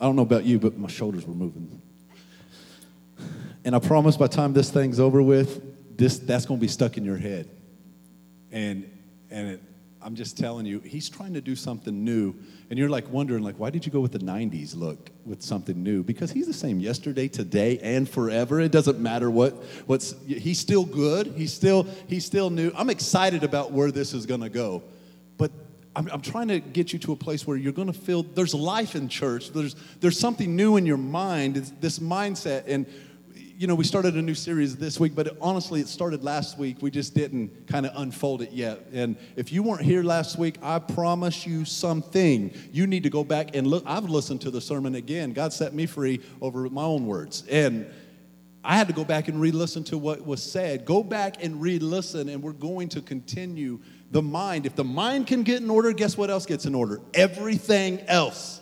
I don't know about you, but my shoulders were moving. And I promise by time this thing's over with, this, that's going to be stuck in your head. And, and it, I'm just telling you, he's trying to do something new. And you're like wondering, like, why did you go with the 90s look with something new? Because he's the same yesterday, today, and forever. It doesn't matter what, what's, he's still good. He's still, he's still new. I'm excited about where this is going to go. I'm, I'm trying to get you to a place where you're going to feel there's life in church. There's, there's something new in your mind, it's this mindset. And you know, we started a new series this week, but it, honestly, it started last week. We just didn't kind of unfold it yet. And if you weren't here last week, I promise you something. You need to go back and look. I've listened to the sermon again. God set me free over my own words. And I had to go back and re listen to what was said. Go back and re listen, and we're going to continue the mind. If the mind can get in order, guess what else gets in order? Everything else.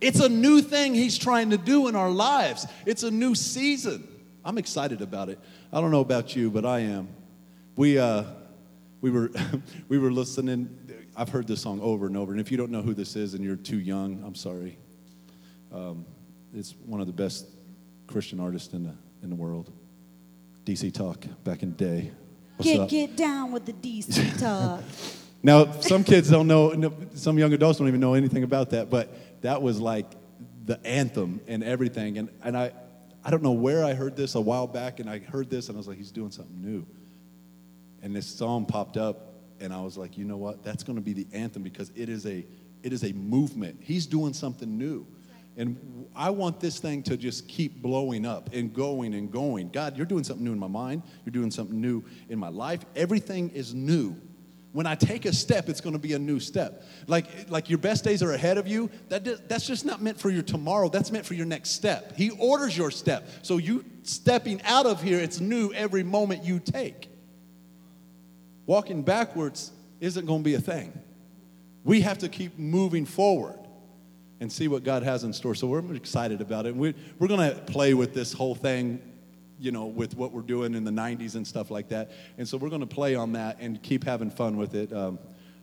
It's a new thing he's trying to do in our lives. It's a new season. I'm excited about it. I don't know about you, but I am. We, uh, we, were, we were listening. I've heard this song over and over. And if you don't know who this is and you're too young, I'm sorry. Um, it's one of the best Christian artists in the, in the world. DC Talk, back in the day. What's get, up? get down with the DC Talk. now, some kids don't know, some young adults don't even know anything about that, but that was like the anthem and everything. And, and I, I don't know where I heard this a while back, and I heard this, and I was like, he's doing something new. And this song popped up, and I was like, you know what? That's going to be the anthem because it is a, it is a movement. He's doing something new. And I want this thing to just keep blowing up and going and going. God, you're doing something new in my mind. You're doing something new in my life. Everything is new when I take a step, it's going to be a new step. Like, like your best days are ahead of you. That, that's just not meant for your tomorrow. That's meant for your next step. He orders your step. So you stepping out of here, it's new every moment you take. Walking backwards isn't going to be a thing. We have to keep moving forward and see what God has in store. So we're excited about it. We're, we're going to play with this whole thing you know, with what we're doing in the 90s and stuff like that. And so we're going to play on that and keep having fun with it. Um,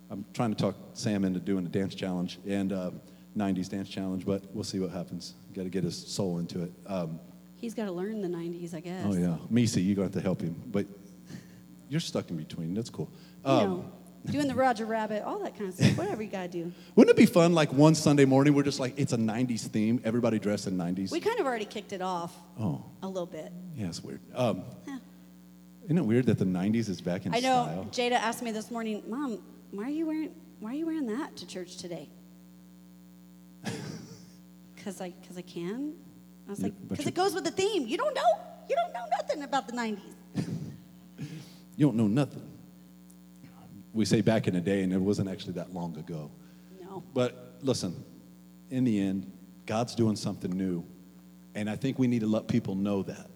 I'm trying to talk Sam into doing a dance challenge and uh, 90s dance challenge, but we'll see what happens. Got to get his soul into it. Um, He's got to learn the 90s, I guess. Oh, yeah. Misi, you're going to have to help him. But you're stuck in between. That's cool. Um, doing the Roger Rabbit, all that kind of stuff. Whatever you gotta do. Wouldn't it be fun? Like one Sunday morning, we're just like it's a '90s theme. Everybody dressed in '90s. We kind of already kicked it off. Oh. A little bit. Yeah, it's weird. Um, yeah. Isn't it weird that the '90s is back in style I know. Style? Jada asked me this morning, Mom, why are you wearing why are you wearing that to church today? Cause I cause I can. I was like, because it goes with the theme. You don't know. You don't know nothing about the '90s. you don't know nothing we say back in the day, and it wasn't actually that long ago. No. But listen, in the end, God's doing something new, and I think we need to let people know that.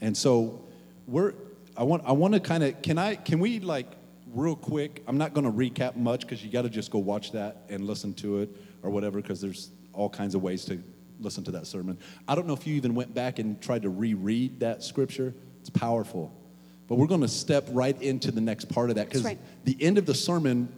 And so, we're. I want. I want to kind of. Can I? Can we like real quick? I'm not going to recap much because you got to just go watch that and listen to it or whatever. Because there's all kinds of ways to listen to that sermon. I don't know if you even went back and tried to reread that scripture. It's powerful. But we're going to step right into the next part of that because right. the end of the sermon,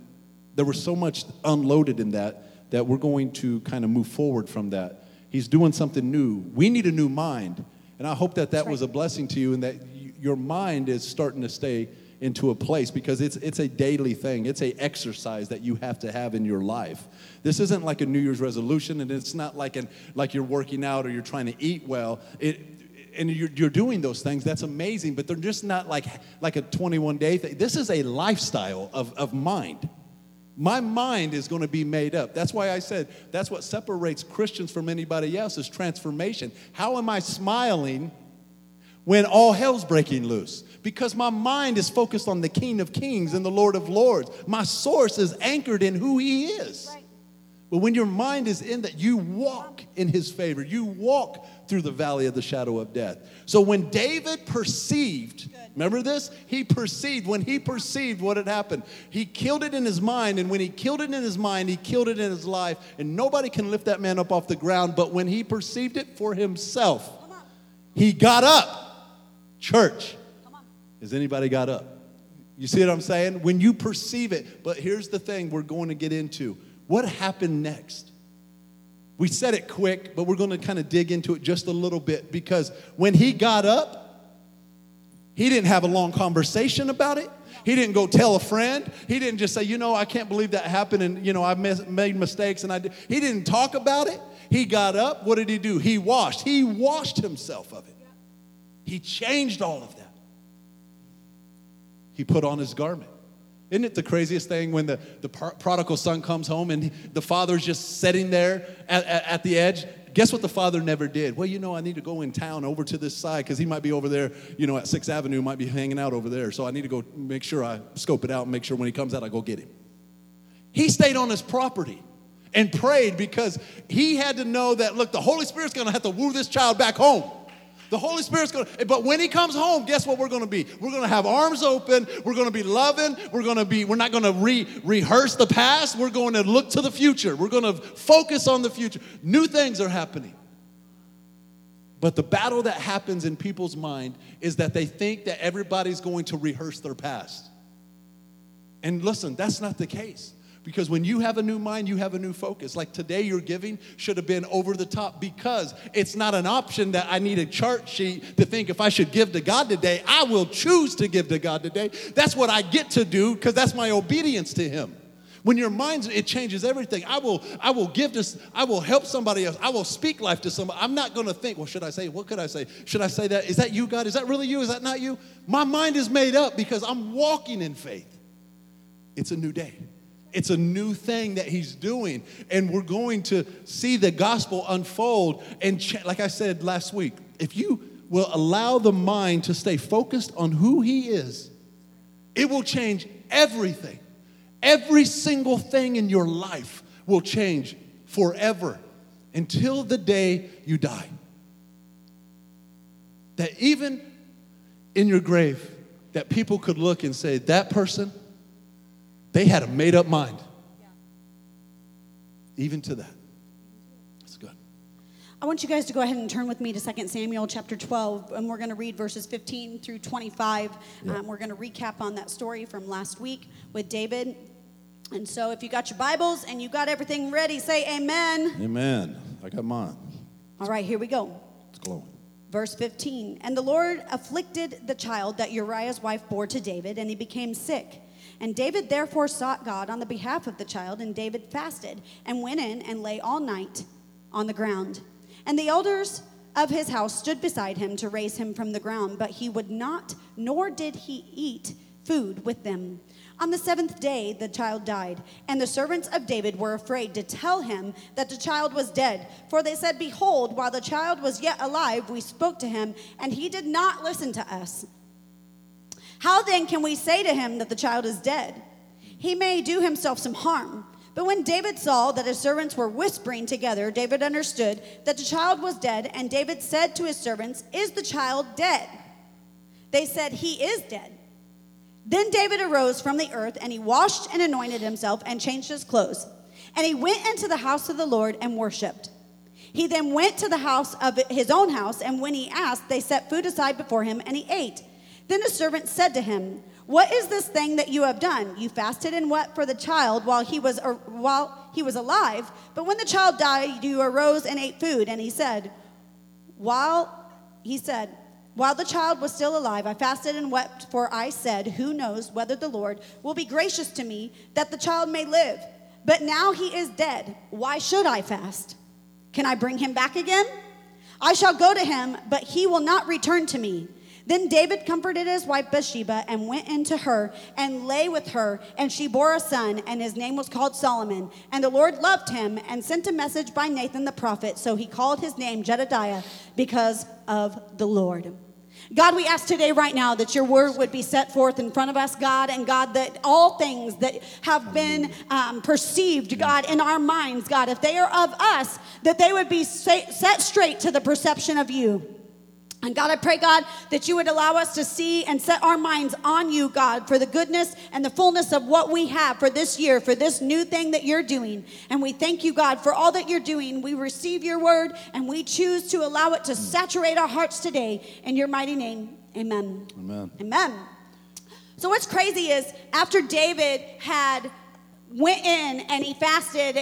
there was so much unloaded in that that we're going to kind of move forward from that. He's doing something new. We need a new mind. And I hope that that was a blessing to you and that your mind is starting to stay into a place because it's it's a daily thing. It's a exercise that you have to have in your life. This isn't like a New Year's resolution, and it's not like an like you're working out or you're trying to eat well. It and you're, you're doing those things, that's amazing, but they're just not like, like a 21 day thing. This is a lifestyle of, of mind. My mind is going to be made up. That's why I said that's what separates Christians from anybody else is transformation. How am I smiling when all hell's breaking loose? Because my mind is focused on the King of Kings and the Lord of Lords. My source is anchored in who He is. Right. But when your mind is in that, you walk in His favor. You walk through the valley of the shadow of death. So when David perceived, remember this? He perceived, when he perceived what had happened, he killed it in his mind. And when he killed it in his mind, he killed it in his life. And nobody can lift that man up off the ground. But when he perceived it for himself, he got up. Church, has anybody got up? You see what I'm saying? When you perceive it, but here's the thing we're going to get into. What happened next? We said it quick, but we're going to kind of dig into it just a little bit because when he got up, he didn't have a long conversation about it. He didn't go tell a friend. He didn't just say, you know, I can't believe that happened and, you know, I made mistakes and I did. He didn't talk about it. He got up. What did he do? He washed. He washed himself of it. He changed all of that. He put on his garment. Isn't it the craziest thing when the, the prodigal son comes home and the father's just sitting there at, at, at the edge? Guess what the father never did? Well, you know, I need to go in town over to this side because he might be over there, you know, at 6th Avenue, might be hanging out over there. So I need to go make sure I scope it out and make sure when he comes out, I go get him. He stayed on his property and prayed because he had to know that, look, the Holy Spirit's going to have to woo this child back home. The Holy Spirit's going to, but when he comes home, guess what we're going to be? We're going to have arms open. We're going to be loving. We're going to be, we're not going to re, rehearse the past. We're going to look to the future. We're going to focus on the future. New things are happening. But the battle that happens in people's mind is that they think that everybody's going to rehearse their past. And listen, that's not the case. Because when you have a new mind, you have a new focus. Like today, your giving should have been over the top because it's not an option that I need a chart sheet to think if I should give to God today. I will choose to give to God today. That's what I get to do because that's my obedience to Him. When your mind, it changes everything. I will, I will give this, I will help somebody else. I will speak life to somebody. I'm not going to think, well, should I say, what could I say? Should I say that? Is that you, God? Is that really you? Is that not you? My mind is made up because I'm walking in faith. It's a new day. It's a new thing that he's doing. And we're going to see the gospel unfold. And like I said last week, if you will allow the mind to stay focused on who he is, it will change everything. Every single thing in your life will change forever until the day you die. That even in your grave, that people could look and say, that person they had a made up mind. Even to that. That's good. I want you guys to go ahead and turn with me to 2 Samuel chapter 12, and we're going to read verses 15 through 25. Yeah. Um, we're going to recap on that story from last week with David. And so, if you got your Bibles and you got everything ready, say amen. Amen. I got mine. All right, here we go. It's glowing. Verse 15 And the Lord afflicted the child that Uriah's wife bore to David, and he became sick. And David therefore sought God on the behalf of the child, and David fasted and went in and lay all night on the ground. And the elders of his house stood beside him to raise him from the ground, but he would not, nor did he eat food with them. On the seventh day, the child died, and the servants of David were afraid to tell him that the child was dead. For they said, Behold, while the child was yet alive, we spoke to him, and he did not listen to us. How then can we say to him that the child is dead? He may do himself some harm. But when David saw that his servants were whispering together, David understood that the child was dead, and David said to his servants, Is the child dead? They said, He is dead. Then David arose from the earth, and he washed and anointed himself and changed his clothes. And he went into the house of the Lord and worshiped. He then went to the house of his own house, and when he asked, they set food aside before him, and he ate. Then the servant said to him, What is this thing that you have done? You fasted and wept for the child while he was, er, while he was alive, but when the child died, you arose and ate food. And he said, While he said, while the child was still alive, I fasted and wept, for I said, Who knows whether the Lord will be gracious to me that the child may live? But now he is dead. Why should I fast? Can I bring him back again? I shall go to him, but he will not return to me. Then David comforted his wife Bathsheba and went into her and lay with her, and she bore a son, and his name was called Solomon. And the Lord loved him and sent a message by Nathan the prophet, so he called his name Jedediah because of the Lord. God, we ask today, right now, that your word would be set forth in front of us, God, and God, that all things that have been um, perceived, God, in our minds, God, if they are of us, that they would be set straight to the perception of you. And God, I pray, God, that you would allow us to see and set our minds on you, God, for the goodness and the fullness of what we have for this year, for this new thing that you're doing. And we thank you, God, for all that you're doing. We receive your word and we choose to allow it to mm. saturate our hearts today. In your mighty name, amen. Amen. Amen. So what's crazy is after David had went in and he fasted,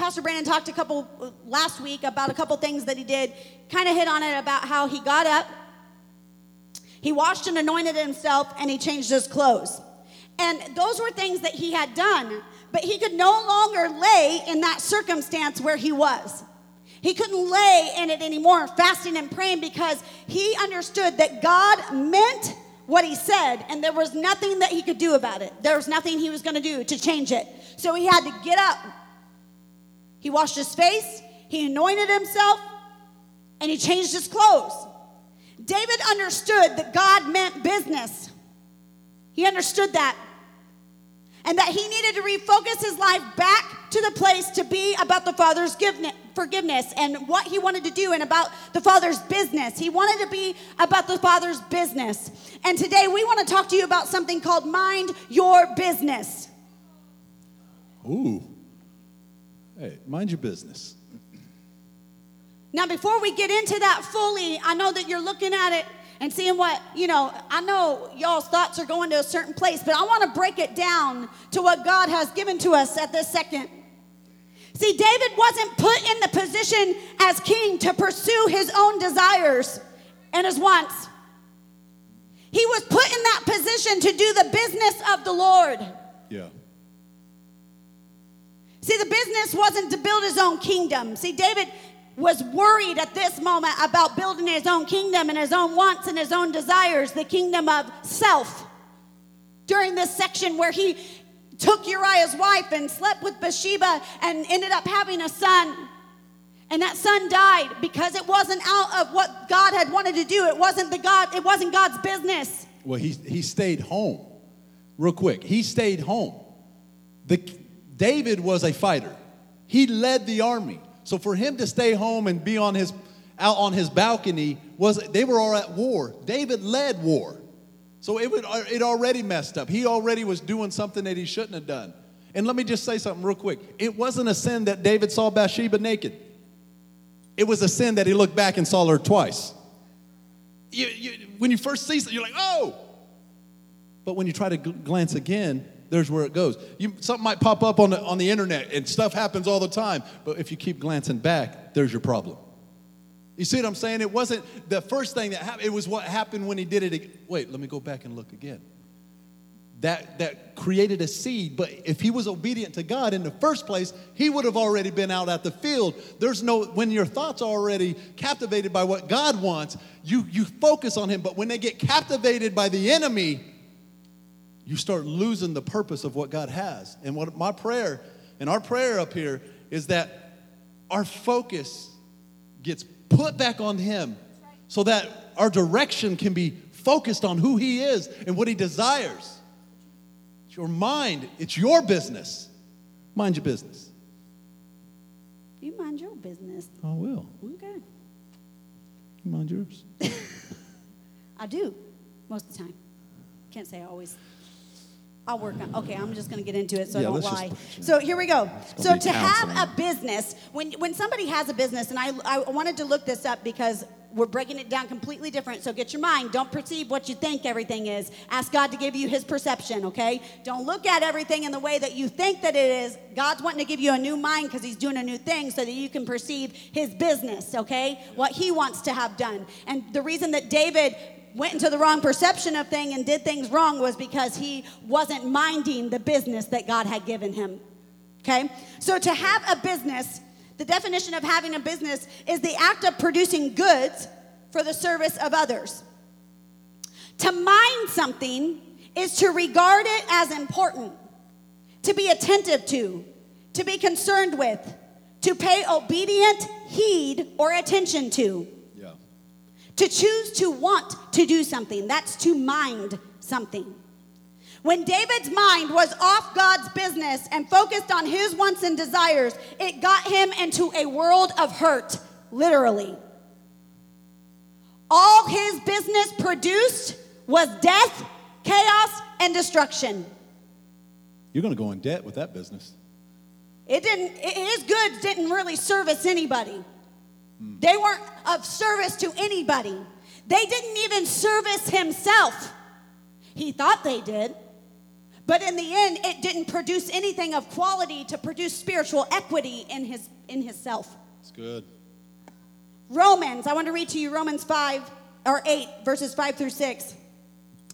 Pastor Brandon talked a couple last week about a couple things that he did, kind of hit on it about how he got up, he washed and anointed himself, and he changed his clothes. And those were things that he had done, but he could no longer lay in that circumstance where he was. He couldn't lay in it anymore, fasting and praying, because he understood that God meant what he said, and there was nothing that he could do about it. There was nothing he was going to do to change it. So he had to get up. He washed his face, he anointed himself, and he changed his clothes. David understood that God meant business. He understood that. And that he needed to refocus his life back to the place to be about the Father's forgiveness and what he wanted to do and about the Father's business. He wanted to be about the Father's business. And today we want to talk to you about something called mind your business. Ooh. Hey, mind your business. Now, before we get into that fully, I know that you're looking at it and seeing what, you know, I know y'all's thoughts are going to a certain place, but I want to break it down to what God has given to us at this second. See, David wasn't put in the position as king to pursue his own desires and his wants. He was put in that position to do the business of the Lord. See, the business wasn't to build his own kingdom. See, David, was worried at this moment about building his own kingdom and his own wants and his own desires, the kingdom of self. During this section where he took Uriah's wife and slept with Bathsheba and ended up having a son. And that son died because it wasn't out of what God had wanted to do. It wasn't the God, it wasn't God's business. Well, he, he stayed home. Real quick, he stayed home. The, David was a fighter. He led the army. So for him to stay home and be on his out on his balcony was they were all at war. David led war. So it would it already messed up. He already was doing something that he shouldn't have done. And let me just say something real quick. It wasn't a sin that David saw Bathsheba naked. It was a sin that he looked back and saw her twice. You, you, when you first see something, you're like, oh. But when you try to gl- glance again, there's where it goes. You, something might pop up on the, on the internet and stuff happens all the time, but if you keep glancing back, there's your problem. You see what I'm saying? It wasn't the first thing that happened, it was what happened when he did it. Wait, let me go back and look again. That, that created a seed, but if he was obedient to God in the first place, he would have already been out at the field. There's no, when your thoughts are already captivated by what God wants, you, you focus on him, but when they get captivated by the enemy, you start losing the purpose of what God has. And what my prayer and our prayer up here is that our focus gets put back on Him so that our direction can be focused on who He is and what He desires. It's your mind, it's your business. Mind your business. You mind your business. I will. Okay. You mind yours. I do, most of the time. Can't say I always I'll work on. Okay, I'm just going to get into it so yeah, I don't lie. So here we go. So to have a business, when when somebody has a business, and I I wanted to look this up because we're breaking it down completely different. So get your mind. Don't perceive what you think everything is. Ask God to give you His perception. Okay. Don't look at everything in the way that you think that it is. God's wanting to give you a new mind because He's doing a new thing so that you can perceive His business. Okay, what He wants to have done. And the reason that David went into the wrong perception of thing and did things wrong was because he wasn't minding the business that God had given him. Okay? So to have a business, the definition of having a business is the act of producing goods for the service of others. To mind something is to regard it as important, to be attentive to, to be concerned with, to pay obedient heed or attention to. To choose to want to do something, that's to mind something. When David's mind was off God's business and focused on his wants and desires, it got him into a world of hurt, literally. All his business produced was death, chaos, and destruction. You're going to go in debt with that business. It didn't, his goods didn't really service anybody. They weren't of service to anybody. They didn't even service himself. He thought they did, But in the end, it didn't produce anything of quality to produce spiritual equity in his in his self. It's good. Romans, I want to read to you Romans 5 or 8, verses 5 through 6.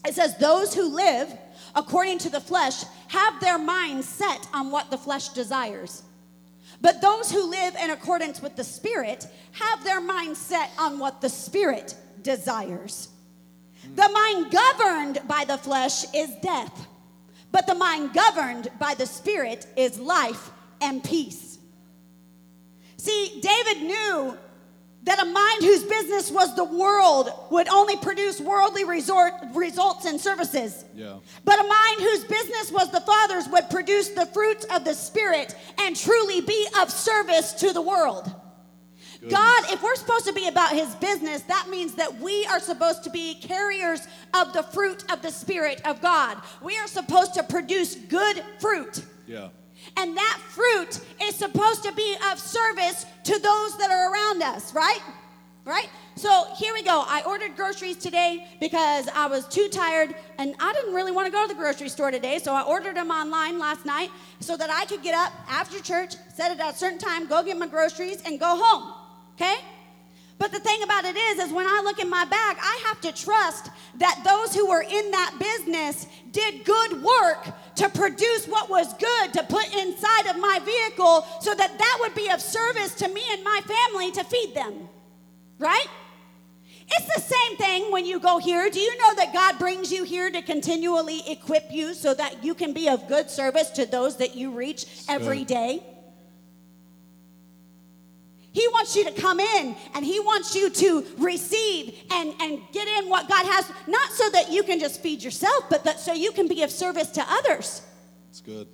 It says, Those who live according to the flesh have their minds set on what the flesh desires. But those who live in accordance with the Spirit have their mind set on what the Spirit desires. The mind governed by the flesh is death, but the mind governed by the Spirit is life and peace. See, David knew that a mind whose business was the world would only produce worldly resort, results and services. Yeah. But a mind whose business was the Father's would produce the fruits of the Spirit and truly be of service to the world. God, if we're supposed to be about His business, that means that we are supposed to be carriers of the fruit of the Spirit of God. We are supposed to produce good fruit. Yeah. And that fruit is supposed to be of service to those that are around us, right? Right? So here we go. I ordered groceries today because I was too tired and I didn't really want to go to the grocery store today. So I ordered them online last night so that I could get up after church, set it at a certain time, go get my groceries, and go home. Okay? But the thing about it is, is when I look in my bag, I have to trust that those who were in that business did good work to produce what was good to put inside of my vehicle so that that would be of service to me and my family to feed them. Right? It's the same thing when you go here. Do you know that God brings you here to continually equip you so that you can be of good service to those that you reach every day? He wants you to come in and he wants you to receive and, and get in what God has, not so that you can just feed yourself, but that so you can be of service to others. It's good.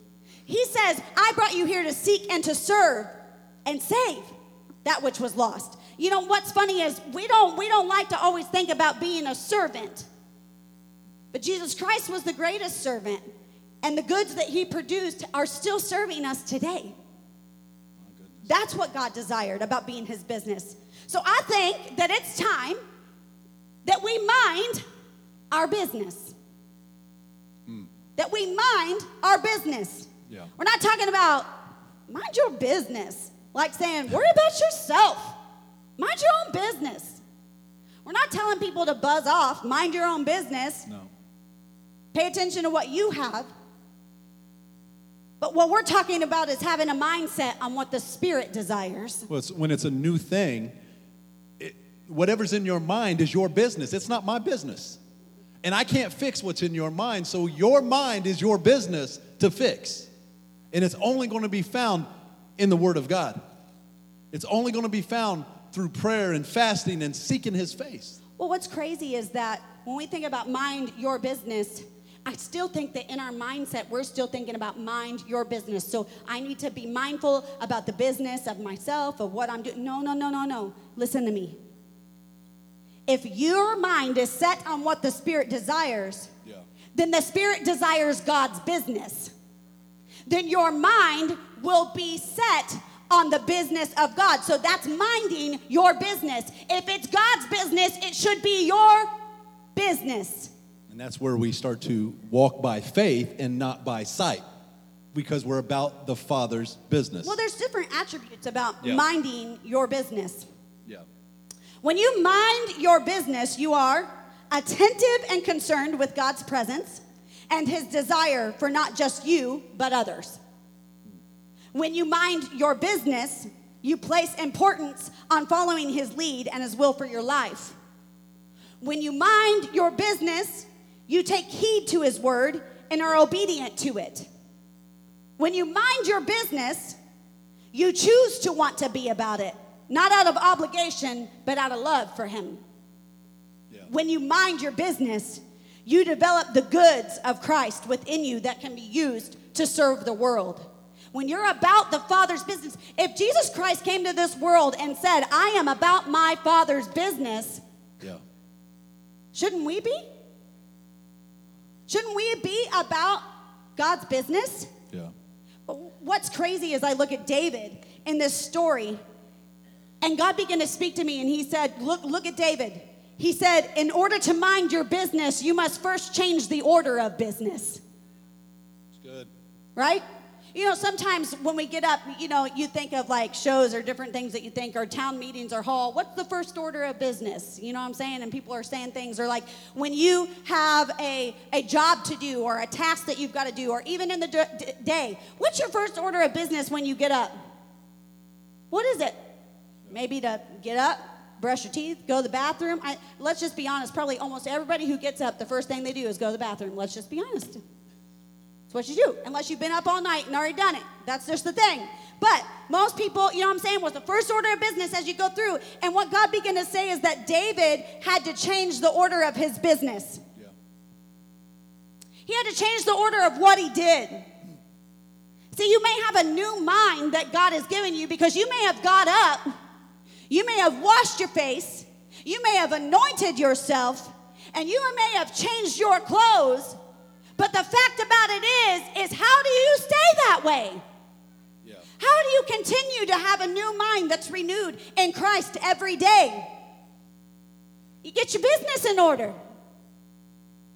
He says, I brought you here to seek and to serve and save that which was lost. You know what's funny is we don't we don't like to always think about being a servant. But Jesus Christ was the greatest servant, and the goods that he produced are still serving us today. That's what God desired about being his business. So I think that it's time that we mind our business. That we mind our business. Yeah. We're not talking about mind your business, like saying, worry about yourself, mind your own business. We're not telling people to buzz off, mind your own business, No. pay attention to what you have. But what we're talking about is having a mindset on what the Spirit desires. Well, it's, when it's a new thing, it, whatever's in your mind is your business. It's not my business. And I can't fix what's in your mind, so your mind is your business to fix. And it's only going to be found in the Word of God. It's only going to be found through prayer and fasting and seeking His face. Well, what's crazy is that when we think about mind your business, I still think that in our mindset, we're still thinking about mind your business. So I need to be mindful about the business of myself, of what I'm doing. No, no, no, no, no. Listen to me. If your mind is set on what the Spirit desires, Yeah. then the Spirit desires God's business. Then your mind will be set on the business of God. So that's minding your business. If it's God's business, it should be your business. And that's where we start to walk by faith and not by sight because we're about the Father's business. Well, there's different attributes about Yeah. minding your business. yeah. When you mind your business, you are attentive and concerned with God's presence and his desire for not just you, but others. When you mind your business, you place importance on following his lead and his will for your life. When you mind your business, you take heed to his word and are obedient to it. When you mind your business, you choose to want to be about it, not out of obligation, but out of love for him. Yeah. When you mind your business, you develop the goods of Christ within you that can be used to serve the world. When you're about the Father's business, if Jesus Christ came to this world and said, I am about my Father's business, Yeah. shouldn't we be? Shouldn't we be about God's business? Yeah. What's crazy is I look at David in this story, and God began to speak to me, and He said, Look, look at David. He said, In order to mind your business, you must first change the order of business. It's good. right? You know, sometimes when we get up, you know, you think of like shows or different things that you think are town meetings or hall. What's the first order of business? You know what I'm saying? And people are saying things or like when you have a, a job to do or a task that you've got to do or even in the d- day, what's your first order of business when you get up? What is it? Maybe to get up, brush your teeth, go to the bathroom. I, let's just be honest. Probably almost everybody who gets up, the first thing they do is go to the bathroom. Let's just be honest. It's what you do, unless you've been up all night and already done it. That's just the thing. But most people, you know what I'm saying, was the first order of business as you go through. And what God began to say is that David had to change the order of his business. Yeah. He had to change the order of what he did. See, you may have a new mind that God has given you because you may have got up, you may have washed your face, you may have anointed yourself, and you may have changed your clothes. But the fact about it is, is how do you stay that way? Yeah. How do you continue to have a new mind that's renewed in Christ every day? You get your business in order.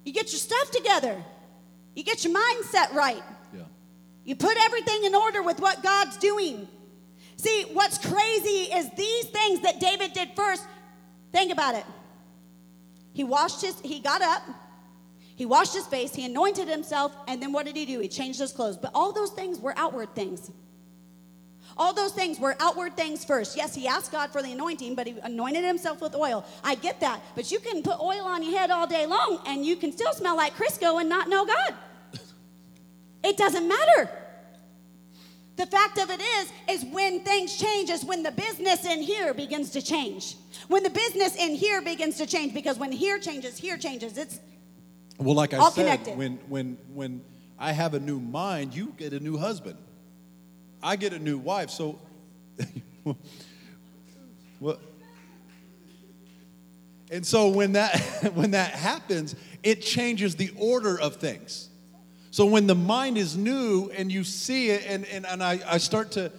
You get your stuff together. You get your mindset right. Yeah. You put everything in order with what God's doing. See, what's crazy is these things that David did first. Think about it. He washed his, he got up, he washed his face, he anointed himself, and then what did he do? He changed his clothes. But all those things were outward things. All those things were outward things first. Yes, he asked God for the anointing, but he anointed himself with oil. I get that. But you can put oil on your head all day long and you can still smell like Crisco and not know God. It doesn't matter. The fact of it is, is when things change, is when the business in here begins to change. When the business in here begins to change, because when here changes, here changes. It's Well, like I All said, connected. when when when I have a new mind, you get a new husband. I get a new wife. So, what? And so when that when that happens, it changes the order of things. So when the mind is new and you see it, and, and, and I, I start to,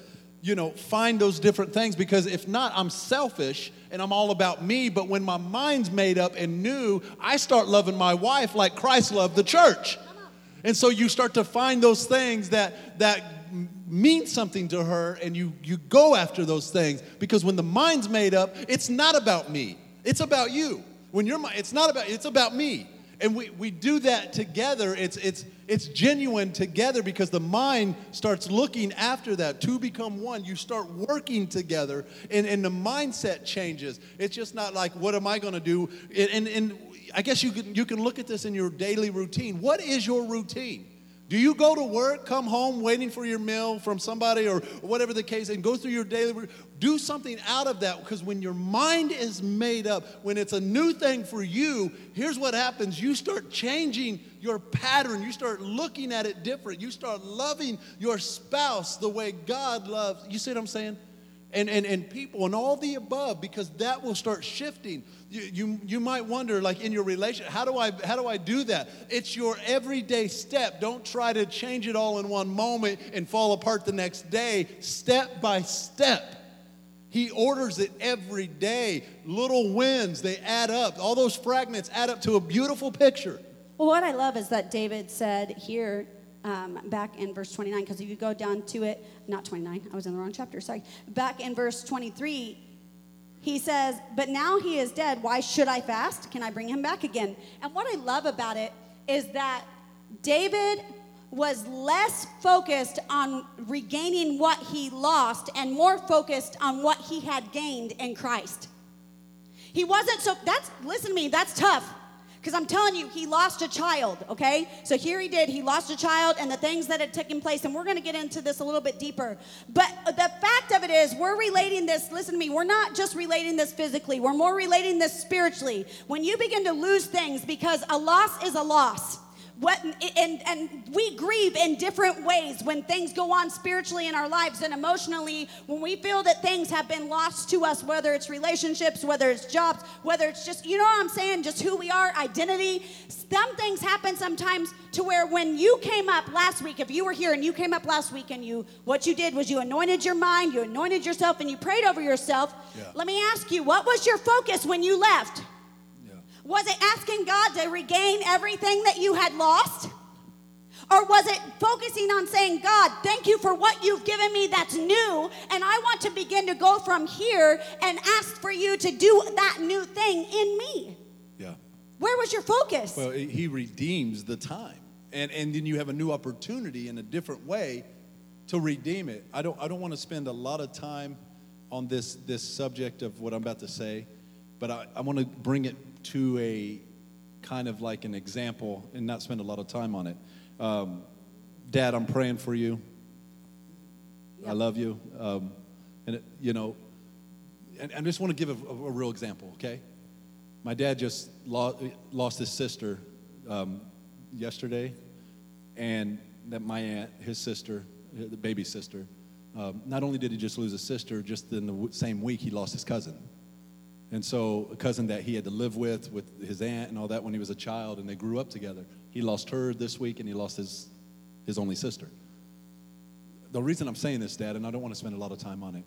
you know, find those different things because if not, I'm selfish and I'm all about me. But when my mind's made up and new, I start loving my wife like Christ loved the church. And so you start to find those things that that mean something to her and you you go after those things because when the mind's made up, it's not about me. It's about you. When you're it's not about it's about me. And we, we do that together. It's it's it's genuine together because the mind starts looking after that. Two become one. You start working together and, and the mindset changes. It's just not like, what am I going to do? And, and, and I guess you can, you can look at this in your daily routine. What is your routine? Do you go to work, come home waiting for your meal from somebody or whatever the case, and go through your daily? Do something out of that because when your mind is made up, when it's a new thing for you, here's what happens: you start changing your pattern. You start looking at it different. You start loving your spouse the way God loves. You see what I'm saying? And, and, and people and all the above because that will start shifting. You, you, you might wonder like in your relationship how do I how do I do that? It's your everyday step. Don't try to change it all in one moment and fall apart the next day. Step by step. He orders it every day. Little wins they add up. All those fragments add up to a beautiful picture. Well, what I love is that David said here, um, back in verse 29, because if you go down to it, not 29, I was in the wrong chapter, sorry. Back in verse 23, he says, But now he is dead. Why should I fast? Can I bring him back again? And what I love about it is that David was less focused on regaining what he lost and more focused on what he had gained in Christ. He wasn't so, that's, listen to me, that's tough. Because I'm telling you, he lost a child, okay? So here he did, he lost a child and the things that had taken place, and we're gonna get into this a little bit deeper. But the fact of it is, we're relating this, listen to me, we're not just relating this physically, we're more relating this spiritually. When you begin to lose things, because a loss is a loss. What, and, and we grieve in different ways when things go on spiritually in our lives and emotionally when we feel that things have been lost to us whether it's relationships whether it's jobs whether it's just you know what i'm saying just who we are identity some things happen sometimes to where when you came up last week if you were here and you came up last week and you what you did was you anointed your mind you anointed yourself and you prayed over yourself Yeah. let me ask you what was your focus when you left. Was it asking God to regain everything that you had lost? Or was it focusing on saying, God, thank you for what you've given me that's new, and I want to begin to go from here and ask for you to do that new thing in me? Yeah. Where was your focus? Well, he redeems the time. And, and then you have a new opportunity in a different way to redeem it. I don't, I don't want to spend a lot of time on this, this subject of what I'm about to say, but I, I want to bring it to a kind of like an example and not spend a lot of time on it. Um, Dad, I'm praying for you. I love you. Um, and, it, you know, and, and I just want to give a, a, a, real example, okay? My dad just lost, lost his sister um, yesterday, and that my aunt, his sister, the baby sister, um, not only did he just lose a sister, just in the same week, he lost his cousin. And so, a cousin that he had to live with, with his aunt and all that when he was a child, and they grew up together. He lost her this week, and he lost his, his only sister. The reason I'm saying this, Dad, and I don't want to spend a lot of time on it,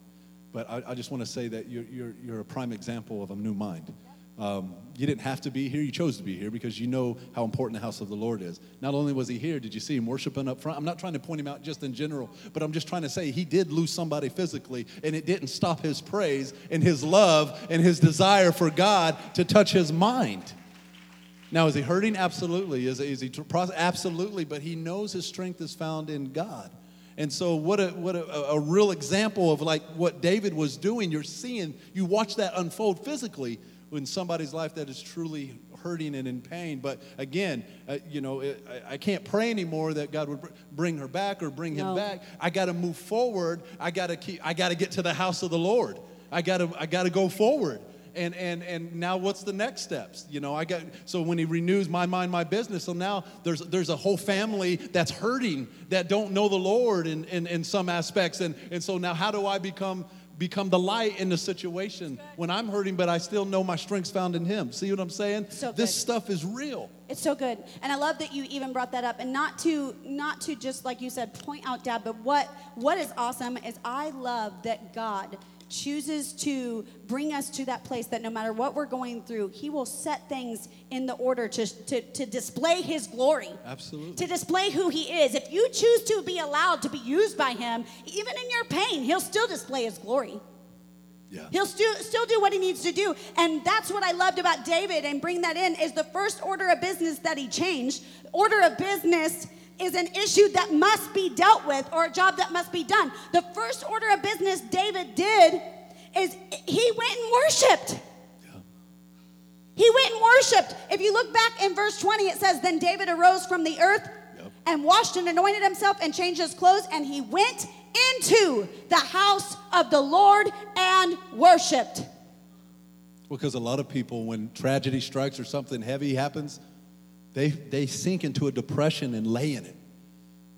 but I, I just want to say that you're, you're, you're a prime example of a new mind. Um, you didn't have to be here. You chose to be here because you know how important the house of the Lord is. Not only was he here, did you see him worshiping up front? I'm not trying to point him out just in general, but I'm just trying to say he did lose somebody physically, and it didn't stop his praise and his love and his desire for God to touch his mind. Now, is he hurting? Absolutely. Is, is he absolutely? But he knows his strength is found in God. And so, what a what a, a real example of like what David was doing. You're seeing, you watch that unfold physically in somebody's life that is truly hurting and in pain. But again, uh, you know, it, I, I, can't pray anymore that God would br- bring her back or bring him back. I got to move forward. I got to keep. I got to get to the house of the Lord. I got to. I got to go forward. And, and, and now what's the next steps you know i got so when he renews my mind my business so now there's there's a whole family that's hurting that don't know the lord in, in, in some aspects and, and so now how do i become become the light in the situation when I'm hurting, but I still know my strength's found in Him. See what I'm saying? So this stuff is real. It's so good, and I love that you even brought that up, and not to not to just like you said point out Dad, but what what is awesome is I love that God chooses to bring us to that place that no matter what we're going through, He will set things in the order to, to, to display His glory. Absolutely. To display who He is. If you choose to be allowed to be used by Him, even in your pain, He'll still display His glory. Yeah. He'll still, still do what he needs to do. And that's what I loved about David and bring that in is the first order of business that he changed. Order of business is an issue that must be dealt with or a job that must be done. The first order of business David did is he went and worshiped. He went and worshiped. If you look back in verse 20, it says, Then David arose from the earth yep. and washed and anointed himself and changed his clothes, and he went into the house of the Lord and worshiped. Because a lot of people, when tragedy strikes or something heavy happens, they, they sink into a depression and lay in it.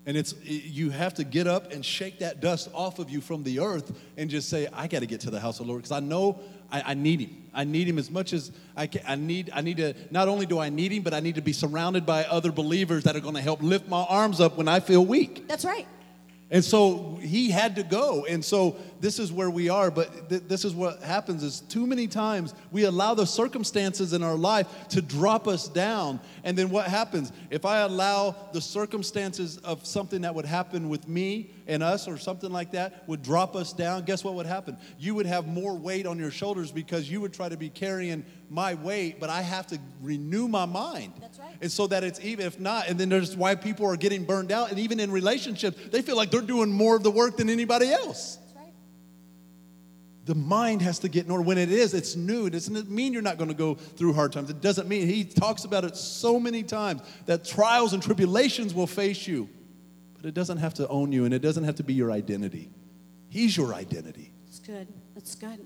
And it's you have to get up and shake that dust off of you from the earth and just say, I got to get to the house of the Lord because I know I, I, need him. I need him as much as I can. I need, I need to, not only do I need him, but I need to be surrounded by other believers that are going to help lift my arms up when I feel weak. That's right. And so he had to go. And so this is where we are. But th- this is what happens is too many times we allow the circumstances in our life to drop us down. And then what happens? If I allow the circumstances of something that would happen with me and us or something like that would drop us down, guess what would happen? You would have more weight on your shoulders because you would try to be carrying my weight, but I have to renew my mind. That's right. And so that it's even, if not, and then there's why people are getting burned out. And even in relationships, they feel like they're doing more of the work than anybody else. That's right. The mind has to get in order. When it is, it's new. It doesn't mean you're not going to go through hard times. It doesn't mean, he talks about it so many times, that trials and tribulations will face you. But it doesn't have to own you, and it doesn't have to be your identity. He's your identity. That's good. That's good.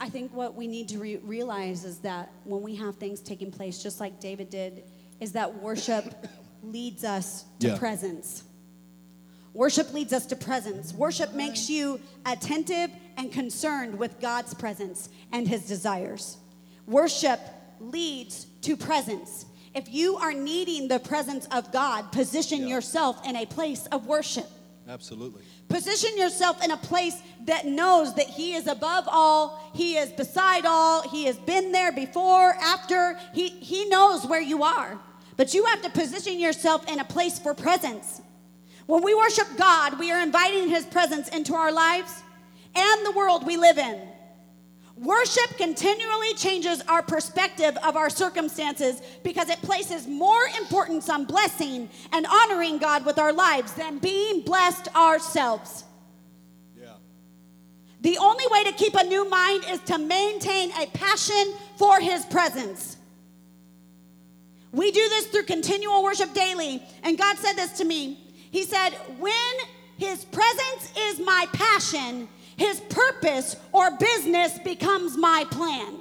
I think what we need to re- realize is that when we have things taking place, just like David did, is that worship leads us to yeah. presence. Worship leads us to presence. Worship makes you attentive and concerned with God's presence and his desires. Worship leads to presence. If you are needing the presence of God, position yeah. yourself in a place of worship. Absolutely. Position yourself in a place that knows that He is above all, He is beside all, He has been there before, after. He, he knows where you are. But you have to position yourself in a place for presence. When we worship God, we are inviting His presence into our lives and the world we live in. Worship continually changes our perspective of our circumstances because it places more importance on blessing and honoring God with our lives than being blessed ourselves. Yeah. The only way to keep a new mind is to maintain a passion for His presence. We do this through continual worship daily. And God said this to me He said, When His presence is my passion, His purpose or business becomes my plan.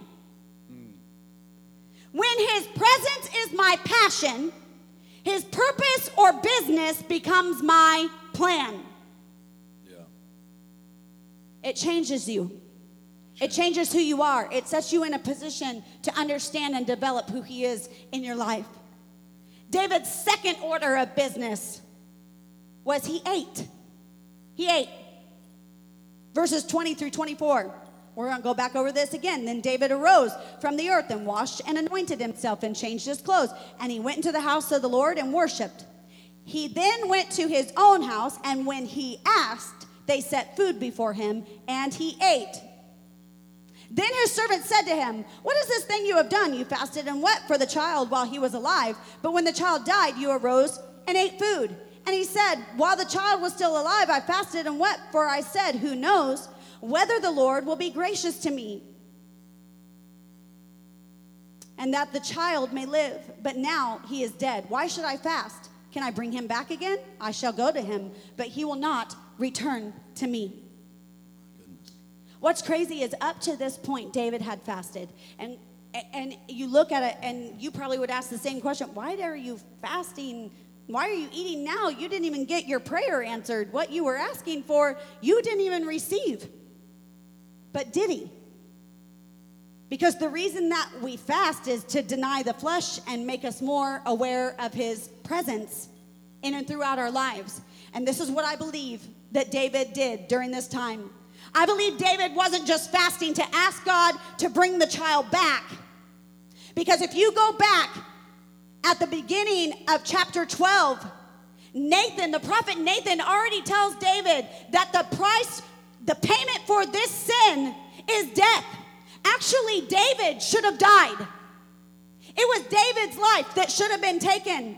When His presence is my passion, His purpose or business becomes my plan. Yeah. It changes you. It changes who you are. It sets you in a position to understand and develop who He is in your life. David's second order of business was he ate. He ate. Verses 20 through 24. We're going to go back over this again. Then David arose from the earth and washed and anointed himself and changed his clothes. And he went into the house of the Lord and worshiped. He then went to his own house, and when he asked, they set food before him, and he ate. Then his servant said to him, What is this thing you have done? You fasted and wept for the child while he was alive, but when the child died, you arose and ate food. And he said, While the child was still alive, I fasted and wept, for I said, Who knows whether the Lord will be gracious to me and that the child may live. But now he is dead. Why should I fast? Can I bring him back again? I shall go to him, but he will not return to me. What's crazy is up to this point, David had fasted. And, and you look at it, and you probably would ask the same question why are you fasting? Why are you eating now? You didn't even get your prayer answered. What you were asking for, you didn't even receive. But did he? Because the reason that we fast is to deny the flesh and make us more aware of his presence in and throughout our lives. And this is what I believe that David did during this time. I believe David wasn't just fasting to ask God to bring the child back. Because if you go back at the beginning of chapter 12, Nathan, the prophet Nathan, already tells David that the price, the payment for this sin is death. Actually, David should have died. It was David's life that should have been taken.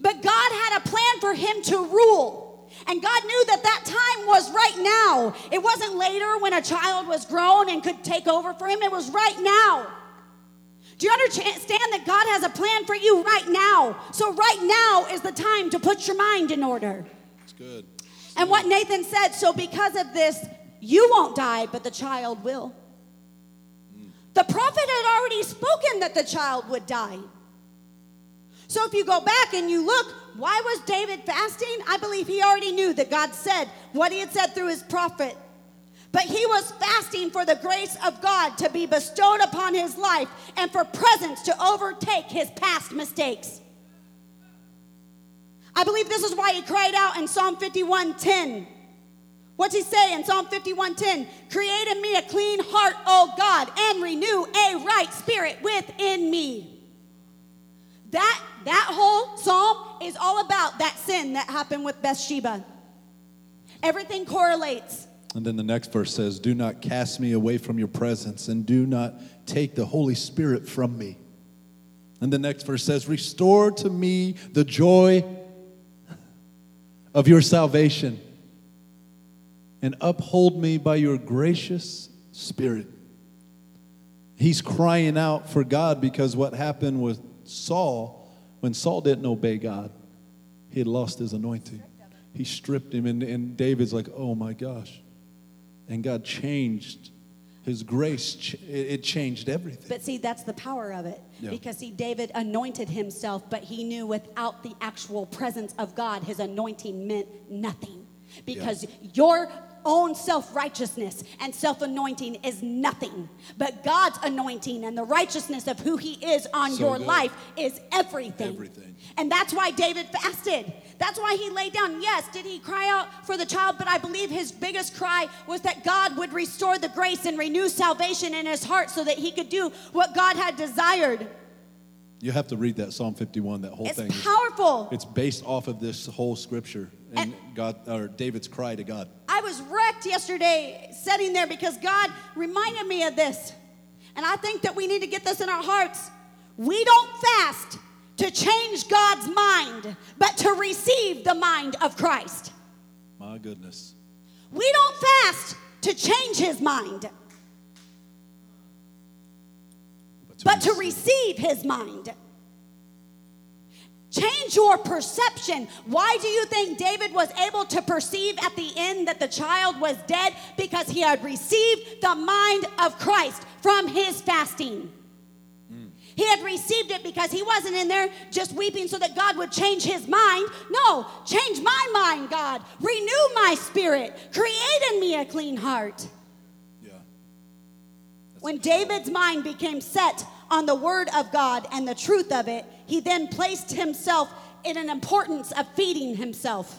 But God had a plan for him to rule. And God knew that that time was right now. It wasn't later when a child was grown and could take over for him, it was right now. Do you understand that God has a plan for you right now? So, right now is the time to put your mind in order. It's good. And what Nathan said, so because of this, you won't die, but the child will. Hmm. The prophet had already spoken that the child would die. So if you go back and you look, why was David fasting? I believe he already knew that God said what he had said through his prophet. But he was fasting for the grace of God to be bestowed upon his life and for presence to overtake his past mistakes. I believe this is why he cried out in Psalm 51:10. What's he say in Psalm 51:10? Create in me a clean heart, O God, and renew a right spirit within me. That that whole psalm is all about that sin that happened with Bathsheba. Everything correlates. And then the next verse says, Do not cast me away from your presence, and do not take the Holy Spirit from me. And the next verse says, Restore to me the joy of your salvation, and uphold me by your gracious spirit. He's crying out for God because what happened with Saul, when Saul didn't obey God, he had lost his anointing. He stripped him, and, and David's like, oh my gosh. And God changed his grace, it changed everything. But see, that's the power of it. Yeah. Because see, David anointed himself, but he knew without the actual presence of God, his anointing meant nothing. Because your own self righteousness and self anointing is nothing. But God's anointing and the righteousness of who he is on So your good. life is everything. Everything. And that's why David fasted. That's why he laid down. Yes, did he cry out for the child? But I believe his biggest cry was that God would restore the grace and renew salvation in his heart so that he could do what God had desired. You have to read that Psalm 51. That whole It's thing. It's powerful. It's based off of this whole scripture and, God or David's cry to God. I was wrecked yesterday sitting there because God reminded me of this. And I think that we need to get this in our hearts. We don't fast to change God's mind, but to receive the mind of Christ. My goodness. We don't fast to change his mind, but to receive his mind. Change your perception. Why do you think David was able to perceive at the end that the child was dead? Because he had received the mind of Christ from his fasting. He had received it because he wasn't in there just weeping so that God would change his mind. No, change my mind, God. Renew my spirit. Create in me a clean heart. Yeah. When David's mind became set on the word of God and the truth of it, he then placed himself in an importance of feeding himself.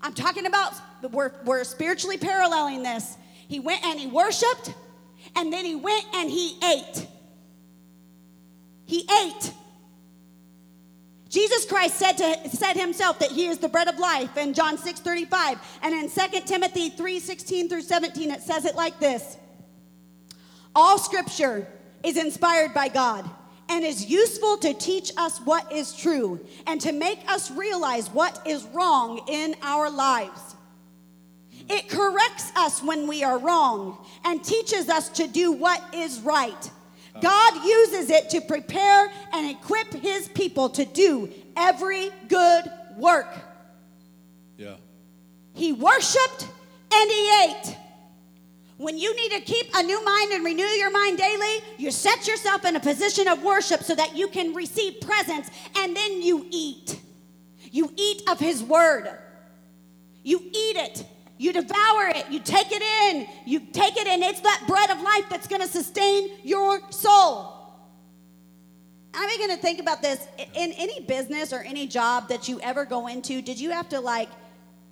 I'm talking about, we're, we're spiritually paralleling this. He went and he worshiped, and then he went and he ate. He ate. Jesus Christ said to said himself that he is the bread of life in John 6 35. And in 2 Timothy 3 16 through 17, it says it like this. All scripture is inspired by God and is useful to teach us what is true and to make us realize what is wrong in our lives. It corrects us when we are wrong and teaches us to do what is right. God uses it to prepare and equip his people to do every good work. Yeah. He worshiped and he ate. When you need to keep a new mind and renew your mind daily, you set yourself in a position of worship so that you can receive presence and then you eat. You eat of his word. You eat it. You devour it. You take it in. You take it in. It's that bread of life that's going to sustain your soul. I'm beginning to think about this. In any business or any job that you ever go into, did you have to like,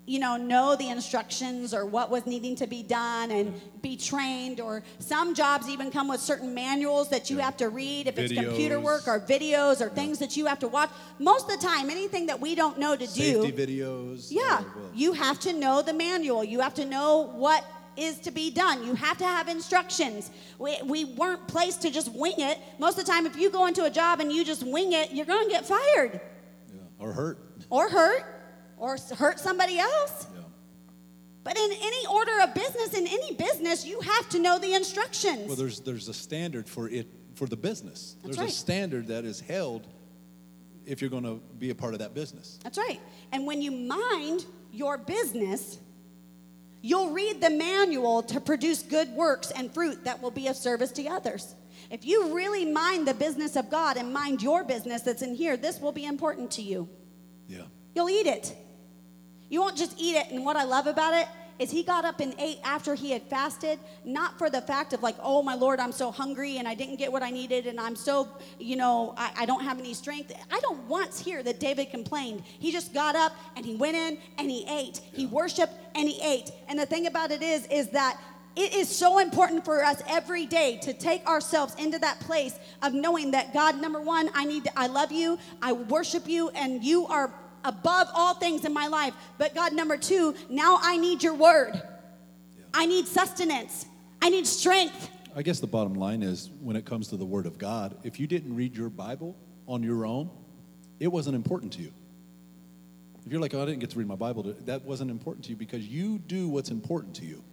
you know, know the instructions or what was needing to be done and be trained? Or some jobs even come with certain manuals that you have to read if it's computer work or videos or things that you have to watch. Most of the time, anything that we don't know to do, videos. yeah, you have to know the manual. You have to know what is to be done. You have to have instructions. We, we weren't placed to just wing it. Most of the time, if you go into a job and you just wing it, you're going to get fired yeah. Or hurt. or hurt or hurt somebody else. Yeah. But in any order of business, in any business, you have to know the instructions. Well, there's there's a standard for it for the business. That's there's right. a standard that is held if you're going to be a part of that business. That's right. And when you mind your business, you'll read the manual to produce good works and fruit that will be of service to others. If you really mind the business of God and mind your business that's in here, this will be important to you. Yeah. You'll eat it. You won't just eat it. And what I love about it is he got up and ate after he had fasted, not for the fact of like, oh my Lord, I'm so hungry and I didn't get what I needed and I'm so, you know, I, I don't have any strength. I don't once hear that David complained. He just got up and he went in and he ate. He worshiped and he ate. And the thing about it is, is that it is so important for us every day to take ourselves into that place of knowing that God, number one, I need, I love you, I worship you, and you are above all things in my life. But God, number two, now I need your word. I need sustenance. I need strength. I guess the bottom line is when it comes to the Word of God, if you didn't read your Bible on your own, it wasn't important to you. If you're like, oh, I didn't get to read my Bible, that wasn't important to you because you do what's important to you.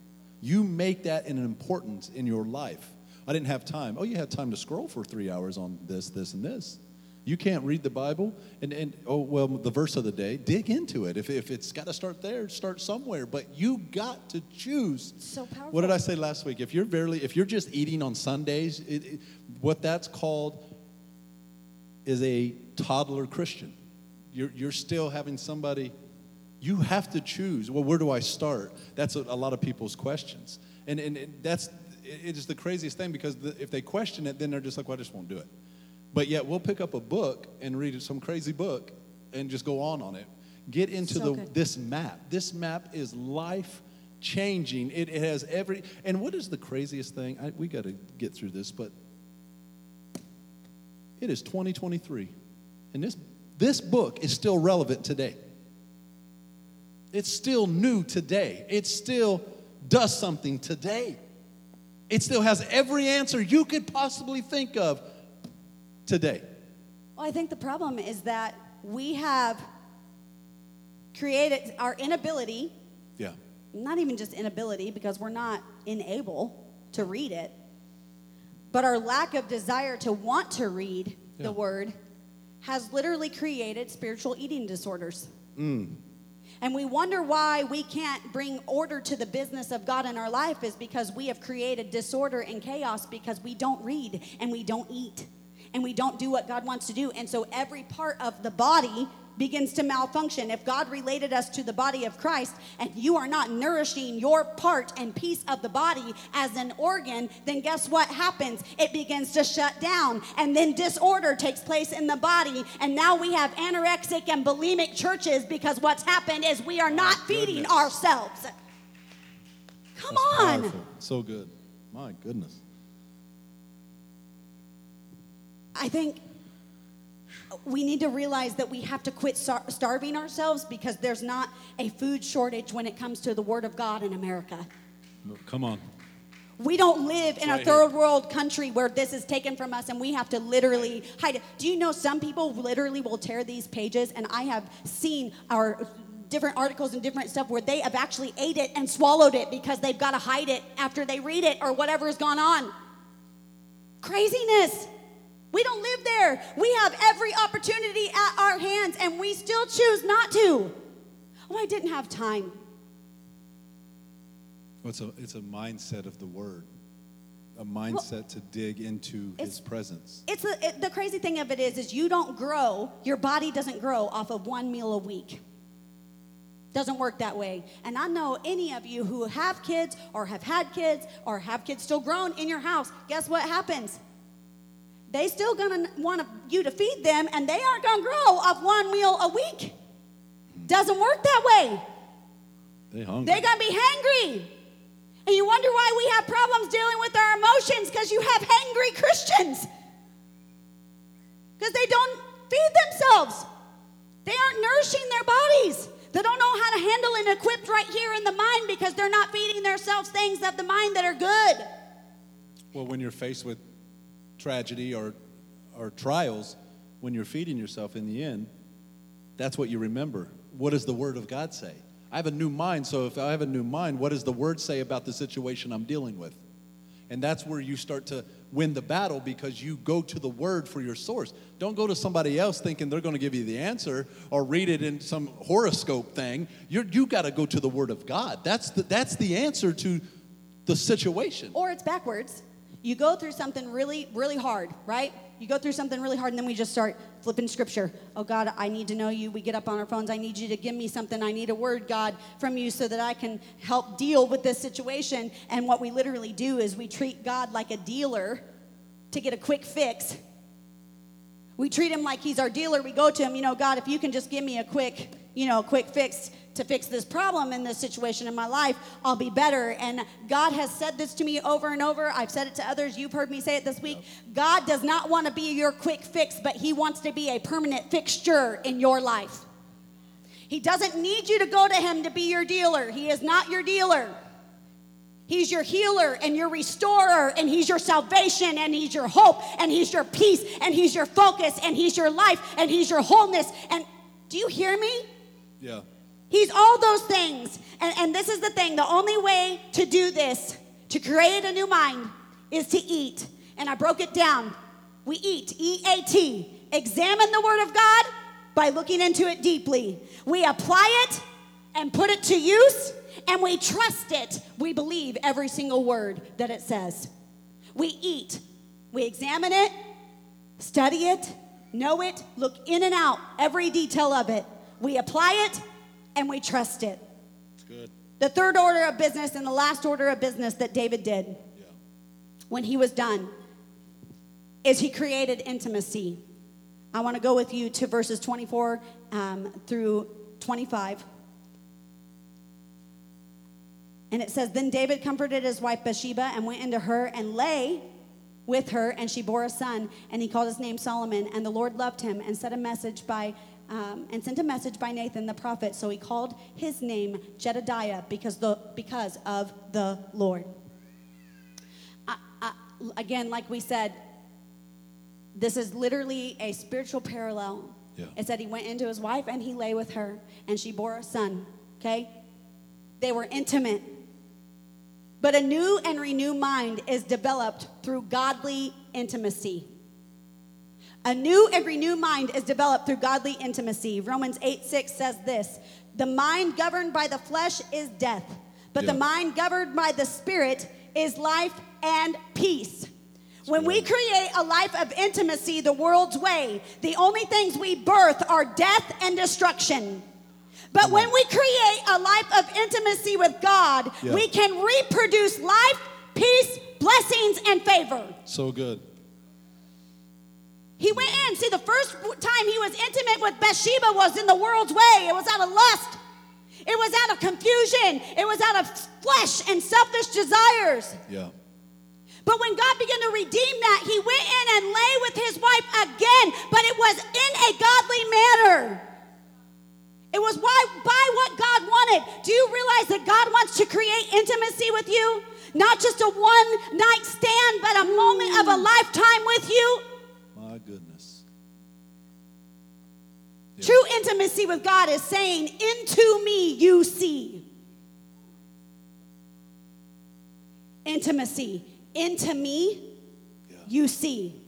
You make that an importance in your life. I didn't have time. Oh, you had time to scroll for three hours on this, this, and this. You can't read the Bible and, and oh, well, the verse of the day, dig into it. If, if it's got to start there, start somewhere. But you got to choose. So powerful. What did I say last week? If you're barely, if you're just eating on Sundays, it, it- what that's called is a toddler Christian. You're, you're still having somebody, you have to choose. Well, where do I start? That's a, a lot of people's questions. And, and that's, it it is the craziest thing because the, if they question it, then they're just like, well, I just won't do it. But yet we'll pick up a book and read some crazy book and just go on on it. Get into So the good. this map. This map is life changing. It, it has every. And what is the craziest thing? I, we got to get through this, but It is 2023. And this, this book is still relevant today. It's still new today. It still does something today. It still has every answer you could possibly think of today. Well, I think the problem is that we have created our inability, Yeah. not even just inability because we're not unable to read it, but our lack of desire to want to read Yeah. the word has literally created spiritual eating disorders. Mm. And we wonder why we can't bring order to the business of God in our life is because we have created disorder and chaos because we don't read and we don't eat and we don't do what God wants to do. And so every part of the body begins to malfunction. If God related us to the body of Christ and you are not nourishing your part and piece of the body as an organ, then guess what happens? It begins to shut down and then disorder takes place in the body. And now we have anorexic and bulimic churches because what's happened is we are not feeding goodness. ourselves. Come That's on. powerful. So good. My goodness. I think we need to realize that we have to quit star- starving ourselves because there's not a food shortage when it comes to the Word of God in America. Come on. We don't live in a Right third world country where this is taken from us and we have to literally hide it. Do you know some people literally will tear these pages? And I have seen our different articles and different stuff where they have actually ate it and swallowed it because they've got to hide it after they read it or whatever has gone on. Craziness. We don't live there. We have every opportunity at our hands and we still choose not to. Oh, I didn't have time. It's a, it's a mindset of the word, a mindset to dig into his presence. It's a, it, the crazy thing of it is, is you don't grow. Your body doesn't grow off of one meal a week. Doesn't work that way. And I know any of you who have kids or have had kids or have kids still grown in your house. Guess what happens? They still gonna want you to feed them, and they aren't gonna grow off one meal a week. Doesn't work that way. They hungry. They're gonna be hangry. And you wonder why we have problems dealing with our emotions because you have hangry Christians. Because they don't feed themselves, they aren't nourishing their bodies. They don't know how to handle and equip right here in the mind because they're not feeding themselves things of the mind that are good. Well, when you're faced with tragedy or, or trials, when you're feeding yourself in the end, that's what you remember. What does the Word of God say? I have a new mind, so if I have a new mind, what does the Word say about the situation I'm dealing with? And that's where you start to win the battle because you go to the Word for your source. Don't go to somebody else thinking they're going to give you the answer or read it in some horoscope thing. You're, you got to go to the Word of God. That's the, that's the answer to the situation. Or it's backwards. You go through something really, really hard, right? You go through something really hard, and then we just start flipping scripture. Oh, God, I need to know you. We get up on our phones. I need you to give me something. I need a word, God, from you so that I can help deal with this situation. And what we literally do is we treat God like a dealer to get a quick fix. We treat him like he's our dealer. We go to him, you know, God, if you can just give me a quick, you know, a quick fix to fix this problem in this situation in my life, I'll be better. And God has said this to me over and over. I've said it to others. You've heard me say it this week. God does not want to be your quick fix, but he wants to be a permanent fixture in your life. He doesn't need you to go to him to be your dealer. He is not your dealer. He's your healer and your restorer, and He's your salvation, and He's your hope, and He's your peace, and He's your focus, and He's your life, and He's your wholeness. And do you hear me? Yeah. He's all those things. And, and this is the thing the only way to do this, to create a new mind, is to eat. And I broke it down. We eat, E A T. Examine the Word of God by looking into it deeply. We apply it and put it to use, and we trust it. We believe every single word that it says. We eat, we examine it, study it, know it, look in and out, every detail of it. We apply it and we trust it. It's good. The third order of business and the last order of business that David did Yeah. when he was done is he created intimacy. I want to go with you to verses 24 um, through 25. And it says, Then David comforted his wife Bathsheba and went into her and lay with her, and she bore a son, and he called his name Solomon. And the Lord loved him and sent a message by um, and sent a message by Nathan the prophet. So he called his name Jedediah because the because of the Lord. I, I, again, like we said, this is literally a spiritual parallel. Yeah. It said he went into his wife and he lay with her, and she bore a son. Okay, they were intimate. But a new and renewed mind is developed through godly intimacy. A new and renewed mind is developed through godly intimacy. Romans 8 6 says this The mind governed by the flesh is death, but Yeah. the mind governed by the spirit is life and peace. When we create a life of intimacy the world's way, the only things we birth are death and destruction. But mm. when we create a life of intimacy with God, Yeah. we can reproduce life, peace, blessings, and favor. So good. He went in. See, the first time he was intimate with Bathsheba was in the world's way. It was out of lust. It was out of confusion. It was out of flesh and selfish desires. Yeah. But when God began to redeem that, he went in and lay with his wife again, but it was in a godly manner. It was why, by what God wanted. Do you realize that God wants to create intimacy with you? Not just a one night stand, but a moment of a mm. lifetime with you? Yeah. True intimacy with God is saying, Into me you see. Intimacy. Into me Yeah. you see.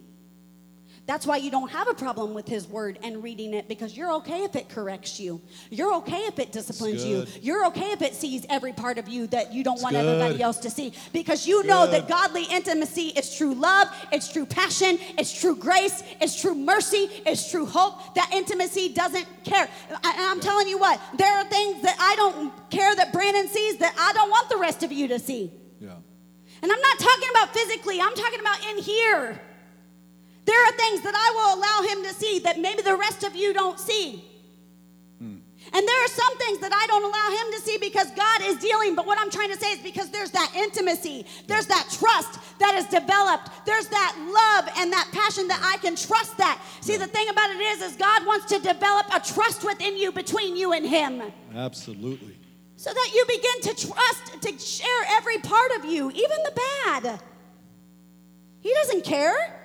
That's why you don't have a problem with his word and reading it because you're okay if it corrects you. You're okay if it disciplines you. You're okay if it sees every part of you that you don't It's want good. everybody else to see because you know that godly intimacy is true love, it's true passion, it's true grace, it's true mercy, it's true hope. That intimacy doesn't care. I, I'm telling you what, there are things that I don't care that Brandon sees that I don't want the rest of you to see. Yeah. And I'm not talking about physically, I'm talking about in here. There are things that I will allow him to see that maybe the rest of you don't see. Hmm. And there are some things that I don't allow him to see because God is dealing. But what I'm trying to say is because there's that intimacy, there's that trust that is developed, there's that love and that passion that I can trust that. See, the thing about it is, is God wants to develop a trust within you between you and him Absolutely. so that you begin to trust to share every part of you, even the bad. He doesn't care.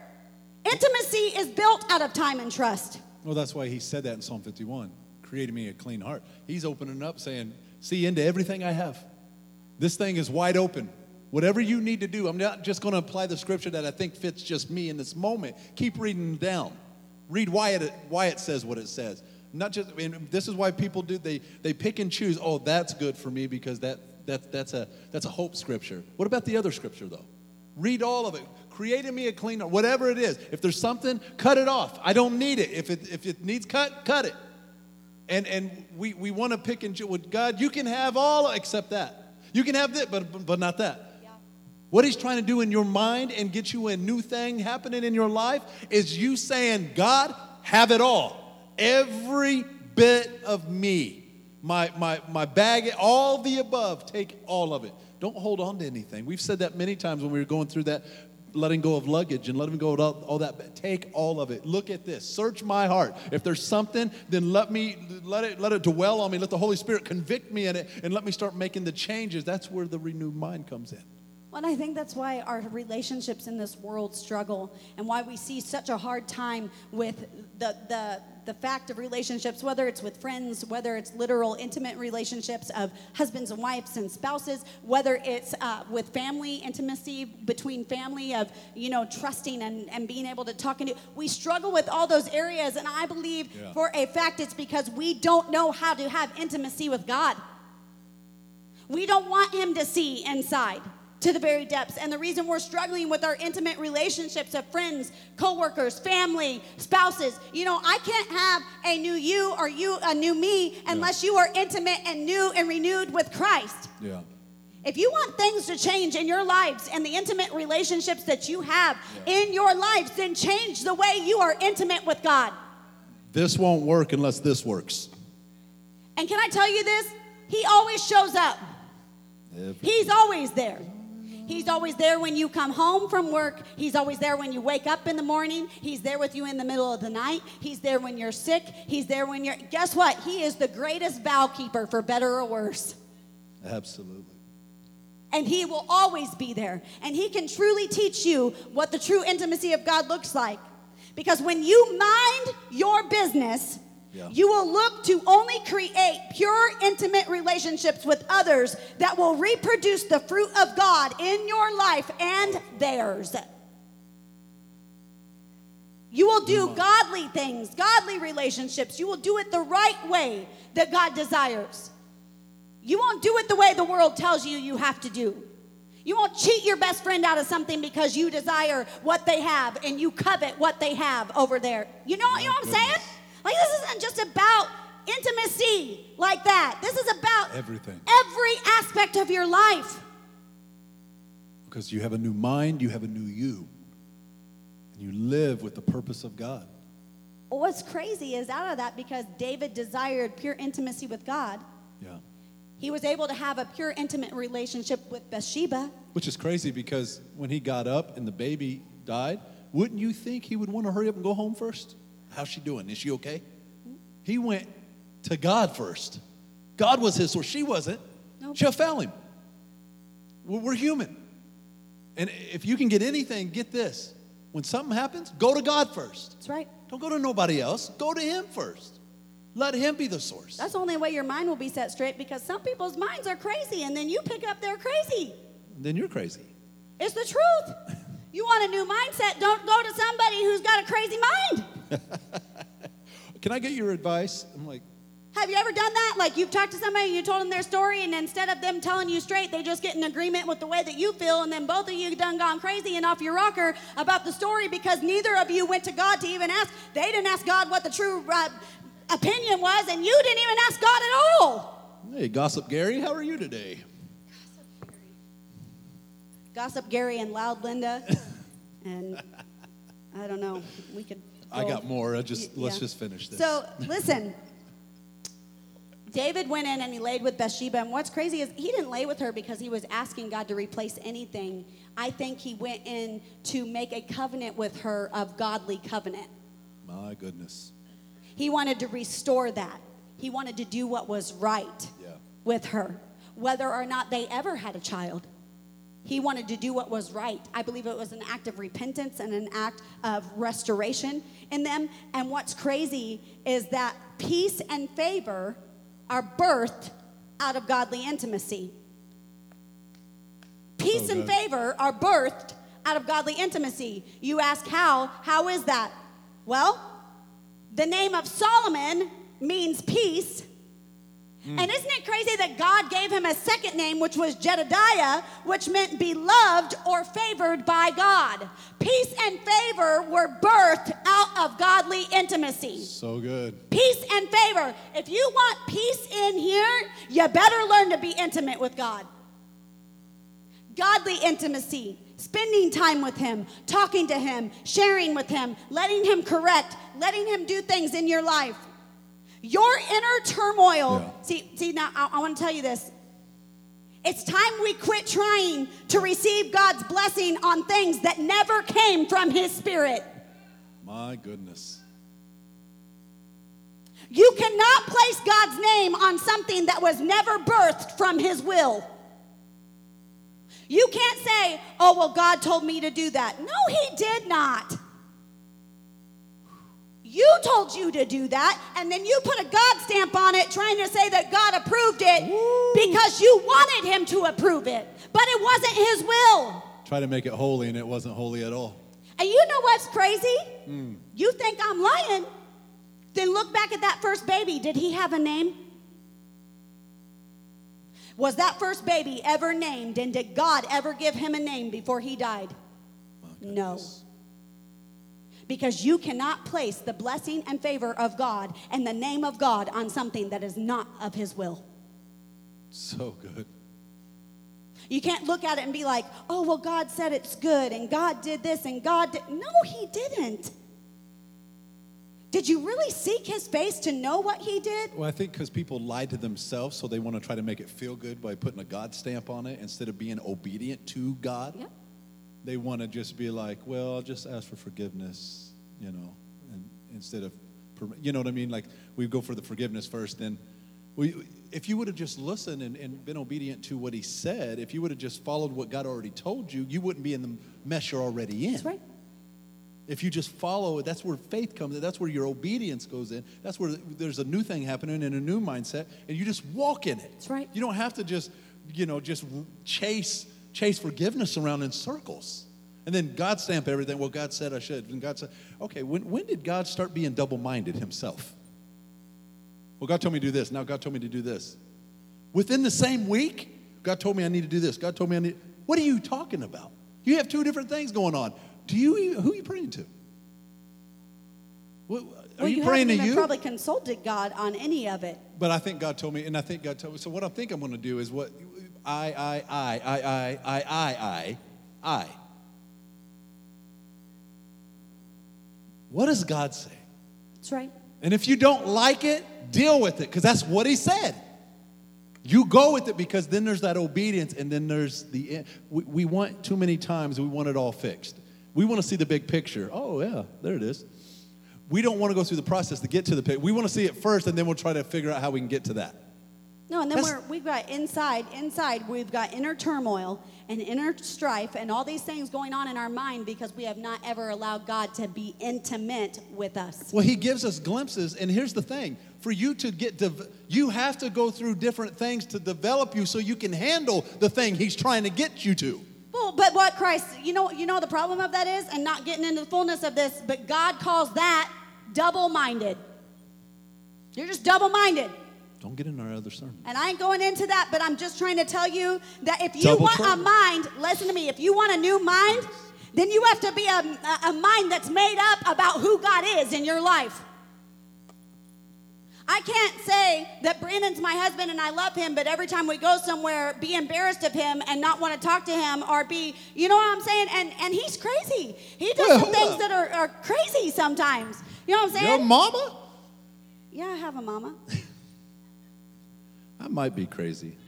Intimacy is built out of time and trust. Well, that's why he said that in Psalm 51. Created me a clean heart. He's opening up, saying, See into everything I have. This thing is wide open. Whatever you need to do, I'm not just going to apply the scripture that I think fits just me in this moment. Keep reading down. Read why it, why it says what it says. Not just, and this is why people do, they, they pick and choose, oh, that's good for me because that, that, that's, a, that's a hope scripture. What about the other scripture, though? Read all of it. Create in me a clean heart, whatever it is. If there's something, cut it off. I don't need it. If it, if it needs cut, cut it. And, and we, we want to pick and choose. With God, you can have all except that. You can have this, but, but not that. What he's trying to do in your mind and get you a new thing happening in your life is you saying, God, have it all. Every bit of me. My, my, my bag, all the above, take all of it. Don't hold on to anything. We've said that many times when we were going through that, letting go of luggage and letting go of all, all that. Take all of it. Look at this. Search my heart. If there's something, then let me let it let it dwell on me. Let the Holy Spirit convict me in it, and let me start making the changes. That's where the renewed mind comes in. Well, and I think that's why our relationships in this world struggle and why we see such a hard time with the, the, the fact of relationships, whether it's with friends, whether it's literal intimate relationships of husbands and wives and spouses, whether it's uh, with family intimacy between family of, you know, trusting and, and being able to talk into. We struggle with all those areas, and I believe Yeah. for a fact it's because we don't know how to have intimacy with God. We don't want him to see inside to the very depths. And the reason we're struggling with our intimate relationships of friends, coworkers, family, spouses, you know, I can't have a new you or you a new me unless you are intimate and new and renewed with Christ. Yeah. If you want things to change in your lives and the intimate relationships that you have in your lives, then change the way you are intimate with God. This won't work unless this works. And can I tell you this? He always shows up. Every- He's always there. He's always there when you come home from work. He's always there when you wake up in the morning. He's there with you in the middle of the night. He's there when you're sick. He's there when you're. Guess what? He is the greatest vow keeper for better or worse. Absolutely. And he will always be there. And he can truly teach you what the true intimacy of God looks like. Because when you mind your business, Yeah. you will look to only create pure, intimate relationships with others that will reproduce the fruit of God in your life and theirs. You will do godly things, godly relationships. You will do it the right way that God desires. You won't do it the way the world tells you you have to do. You won't cheat your best friend out of something because you desire what they have and you covet what they have over there. You know, you know what I'm saying? Like this isn't just about intimacy like that. This is about Everything. every aspect of your life. Because you have a new mind, you have a new you. And you live with the purpose of God. What's crazy is out of that because David desired pure intimacy with God, Yeah. he was able to have a pure intimate relationship with Bathsheba. Which is crazy because when he got up and the baby died, wouldn't you think he would want to hurry up and go home first? How's she doing? Is she okay? He went to God first. God was his source. She wasn't. Nope. She'll fail him. We're we're human. And if you can get anything, get this. When something happens, go to God first. That's right. Don't go to nobody else. Go to him first. Let him be the source. That's the only way your mind will be set straight because some people's minds are crazy and then you pick up they're crazy. Then you're crazy. It's the truth. You want a new mindset, don't go to somebody who's got a crazy mind. Can I get your advice? I'm like, Have you ever done that? Like you've talked to somebody, you told them their story, and instead of them telling you straight, they just get in agreement with the way that you feel, and then both of you done gone crazy and off your rocker about the story because neither of you went to God to even ask. They didn't ask God what the true uh, opinion was, and you didn't even ask God at all. hey, Gossip Gary, how are you today? Gossip Gary and Loud Linda, and I don't know. We could. I got more. I just let's just finish this. So listen, David went in and he laid with Bathsheba, and what's crazy is he didn't lay with her because he was asking God to replace anything. I think he went in to make a covenant with her of godly covenant. My goodness. He wanted to restore that. He wanted to do what was right Yeah. with her, whether or not they ever had a child. He wanted to do what was right. I believe it was an act of repentance and an act of restoration in them. And what's crazy is that peace and favor are birthed out of godly intimacy. Peace and favor are birthed out of godly intimacy. You ask how? How is that? Well, the name of Solomon means peace. Mm. And isn't it crazy that God gave him a second name, which was Jedediah, which meant beloved or favored by God? Peace and favor were birthed out of godly intimacy. So good. Peace and favor. If you want peace in here, you better learn to be intimate with God. Godly intimacy, spending time with Him, talking to Him, sharing with Him, letting Him correct, letting Him do things in your life. Your inner turmoil. Yeah. See, see, now I, I want to tell you this. It's time we quit trying to receive God's blessing on things that never came from His Spirit. My goodness. You cannot place God's name on something that was never birthed from His will. You can't say, oh, well, God told me to do that. No, He did not. You told you to do that, and then you put a God stamp on it trying to say that God approved it because you wanted Him to approve it, but it wasn't His will. Try to make it holy, and it wasn't holy at all. And you know what's crazy? Hmm. You think I'm lying? Then look back at that first baby. Did he have a name? Was that first baby ever named? And did God ever give him a name before he died? My No. Because you cannot place the blessing and favor of God and the name of God on something that is not of his will. So good. You can't look at it and be like, oh, well, God said it's good and God did this and God did. No, he didn't. Did you really seek his face to know what he did? Well, I think because people lie to themselves, so they want to try to make it feel good by putting a God stamp on it instead of being obedient to God. Yep. They want to just be like, well, I'll just ask for forgiveness, you know, and instead of, you know what I mean? Like we go for the forgiveness first, then we, if you would have just listened and, and been obedient to what he said, if you would have just followed what God already told you, you wouldn't be in the mess you're already in. That's right. If you just follow it, that's where faith comes in. That's where your obedience goes in. That's where there's a new thing happening and a new mindset, and you just walk in it. That's right. You don't have to just, you know, just chase chase forgiveness around in circles. And then God stamp everything. Well, God said I should. And God said, okay, when, when did God start being double minded himself? Well, God told me to do this. Now God told me to do this. Within the same week, God told me I need to do this. God told me I need. What are you talking about? You have two different things going on. Do you? Who are you praying to? What, are well, you, you praying to you? probably consulted God on any of it. But I think God told me, and I think God told me. So what I think I'm going to do is what I, I, I, I, I, I, I, I, I. What does God say? That's right. And if you don't like it, deal with it, because that's what He said. You go with it because then there's that obedience, and then there's the. We, we want too many times. We want it all fixed. We want to see the big picture. Oh yeah, there it is. We don't want to go through the process to get to the picture. We want to see it first, and then we'll try to figure out how we can get to that. No, and then That's- we're, we've got inside, inside, we've got inner turmoil and inner strife and all these things going on in our mind because we have not ever allowed God to be intimate with us. Well, he gives us glimpses, and here's the thing: for you to get, dev- you have to go through different things to develop you, so you can handle the thing he's trying to get you to. Well, but what Christ, you know, you know the problem of that is, and not getting into the fullness of this, but God calls that double-minded. You're just double-minded. Don't get into our other sermon. And I ain't going into that, but I'm just trying to tell you that if you Double want a mind, listen to me, if you want a new mind, then you have to be a, a, mind that's made up about who God is in your life. I can't say that Brandon's my husband and I love him, but every time we go somewhere, be embarrassed of him and not want to talk to him or be, you know what I'm saying? And, and he's crazy. He does Well, some things up. that are, are crazy sometimes. You know what I'm saying? Your mama? yeah, I have a mama. I might be crazy.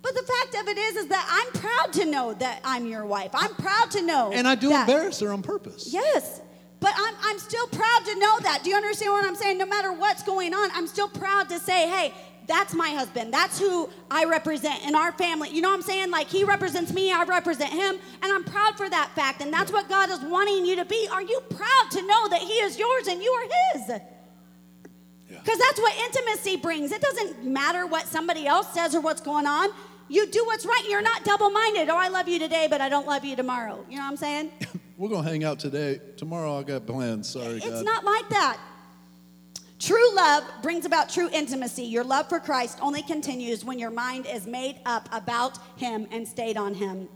But the fact of it is, is that I'm proud to know that I'm your wife. I'm proud to know. And I do that. embarrass her on purpose. Yes. But I'm, I'm still proud to know that. Do you understand what I'm saying? No matter what's going on, I'm still proud to say, hey, that's my husband. That's who I represent in our family. You know what I'm saying? Like he represents me, I represent him, and I'm proud for that fact. And that's what God is wanting you to be. Are you proud to know that he is yours and you are his? Yeah. Because that's what intimacy brings. It doesn't matter what somebody else says or what's going on. You do what's right. You're not double minded. Oh, I love you today, but I don't love you tomorrow. You know what I'm saying? We're gonna hang out today. Tomorrow I got plans. Sorry, It's God. not like that. True love brings about true intimacy. Your love for Christ only continues when your mind is made up about Him and stayed on Him.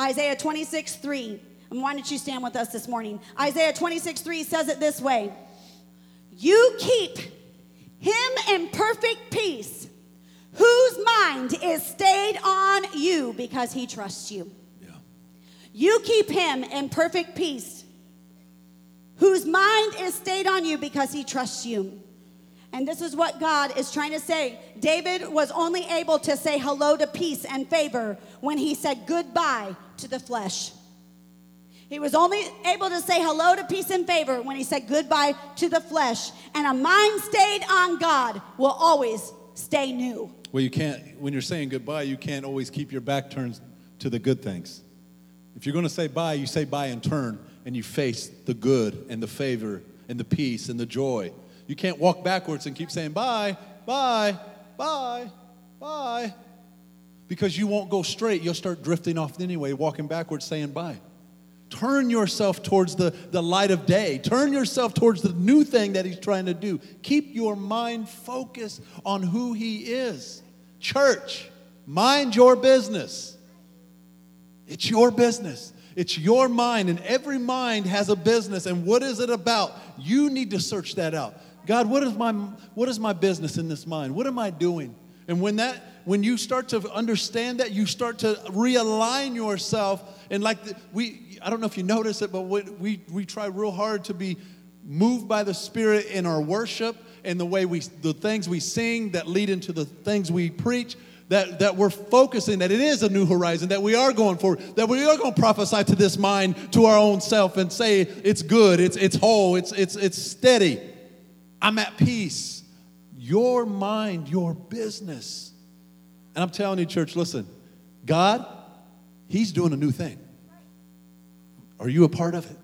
Isaiah 26, 3. And why don't you stand with us this morning? Isaiah 26, 3 says it this way You keep him in perfect peace, whose mind is stayed on you because he trusts you. yeah. You keep him in perfect peace, whose mind is stayed on you because he trusts you. And this is what God is trying to say. David was only able to say hello to peace and favor when he said goodbye to the flesh. He was only able to say hello to peace and favor when he said goodbye to the flesh. And a mind stayed on God will always stay new. Well, you can't, when you're saying goodbye, you can't always keep your back turned to the good things. If you're going to say bye, you say bye and turn, and you face the good and the favor and the peace and the joy. You can't walk backwards and keep saying bye, bye, bye, bye, because you won't go straight. You'll start drifting off anyway, walking backwards, saying bye. Turn yourself towards the, the light of day. Turn yourself towards the new thing that he's trying to do. Keep your mind focused on who he is. Church, mind your business. It's your business. It's your mind, and every mind has a business. And what is it about? You need to search that out. God, what is my what is my business in this mind? What am I doing? And when that when you start to understand that, you start to realign yourself. And like the, we, I don't know if you notice it, but we we we try real hard to be moved by the Spirit in our worship and the way we, the things we sing that lead into the things we preach, that, that we're focusing, that it is a new horizon, that we are going forward, that we are going to prophesy to this mind, to our own self, and say it's good, it's, it's whole, it's, it's, it's steady. I'm at peace. Your mind, your business. And I'm telling you, church, listen, God, He's doing a new thing. Are you a part of it?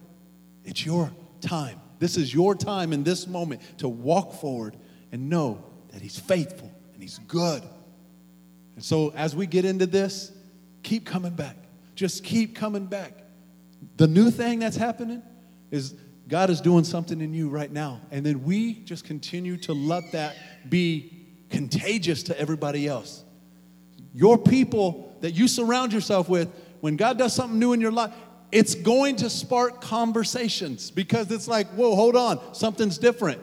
It's your time. This is your time in this moment to walk forward and know that He's faithful and He's good. And so as we get into this, keep coming back. Just keep coming back. The new thing that's happening is God is doing something in you right now. And then we just continue to let that be contagious to everybody else. Your people that you surround yourself with, when God does something new in your life, it's going to spark conversations because it's like, whoa, hold on, something's different.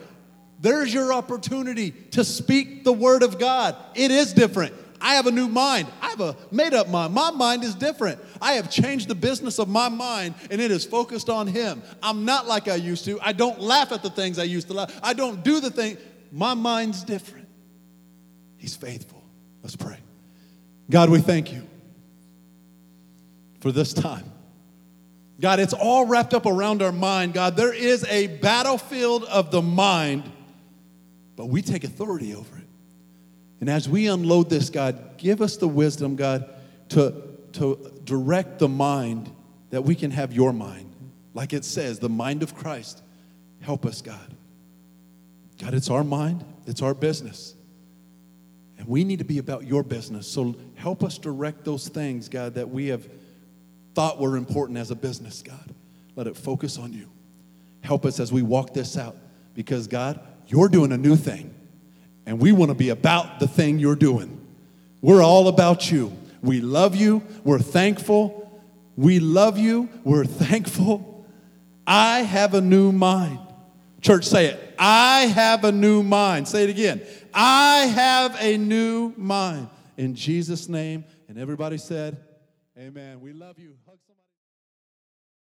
There's your opportunity to speak the word of God. It is different. I have a new mind. I have a made up mind. My mind is different. I have changed the business of my mind and it is focused on Him. I'm not like I used to. I don't laugh at the things I used to laugh. I don't do the thing. My mind's different. He's faithful. Let's pray. God, we thank you for this time. God, it's all wrapped up around our mind. God, there is a battlefield of the mind, but we take authority over it. And as we unload this, God, give us the wisdom, God, to, to direct the mind that we can have your mind. Like it says, the mind of Christ. Help us, God. God, it's our mind, it's our business. And we need to be about your business. So help us direct those things, God, that we have thought were important as a business, God. Let it focus on you. Help us as we walk this out because, God, you're doing a new thing. And we want to be about the thing you're doing. We're all about you. We love you. We're thankful. We love you. We're thankful. I have a new mind. Church, say it. I have a new mind. Say it again. I have a new mind. In Jesus' name. And everybody said, Amen. We love you.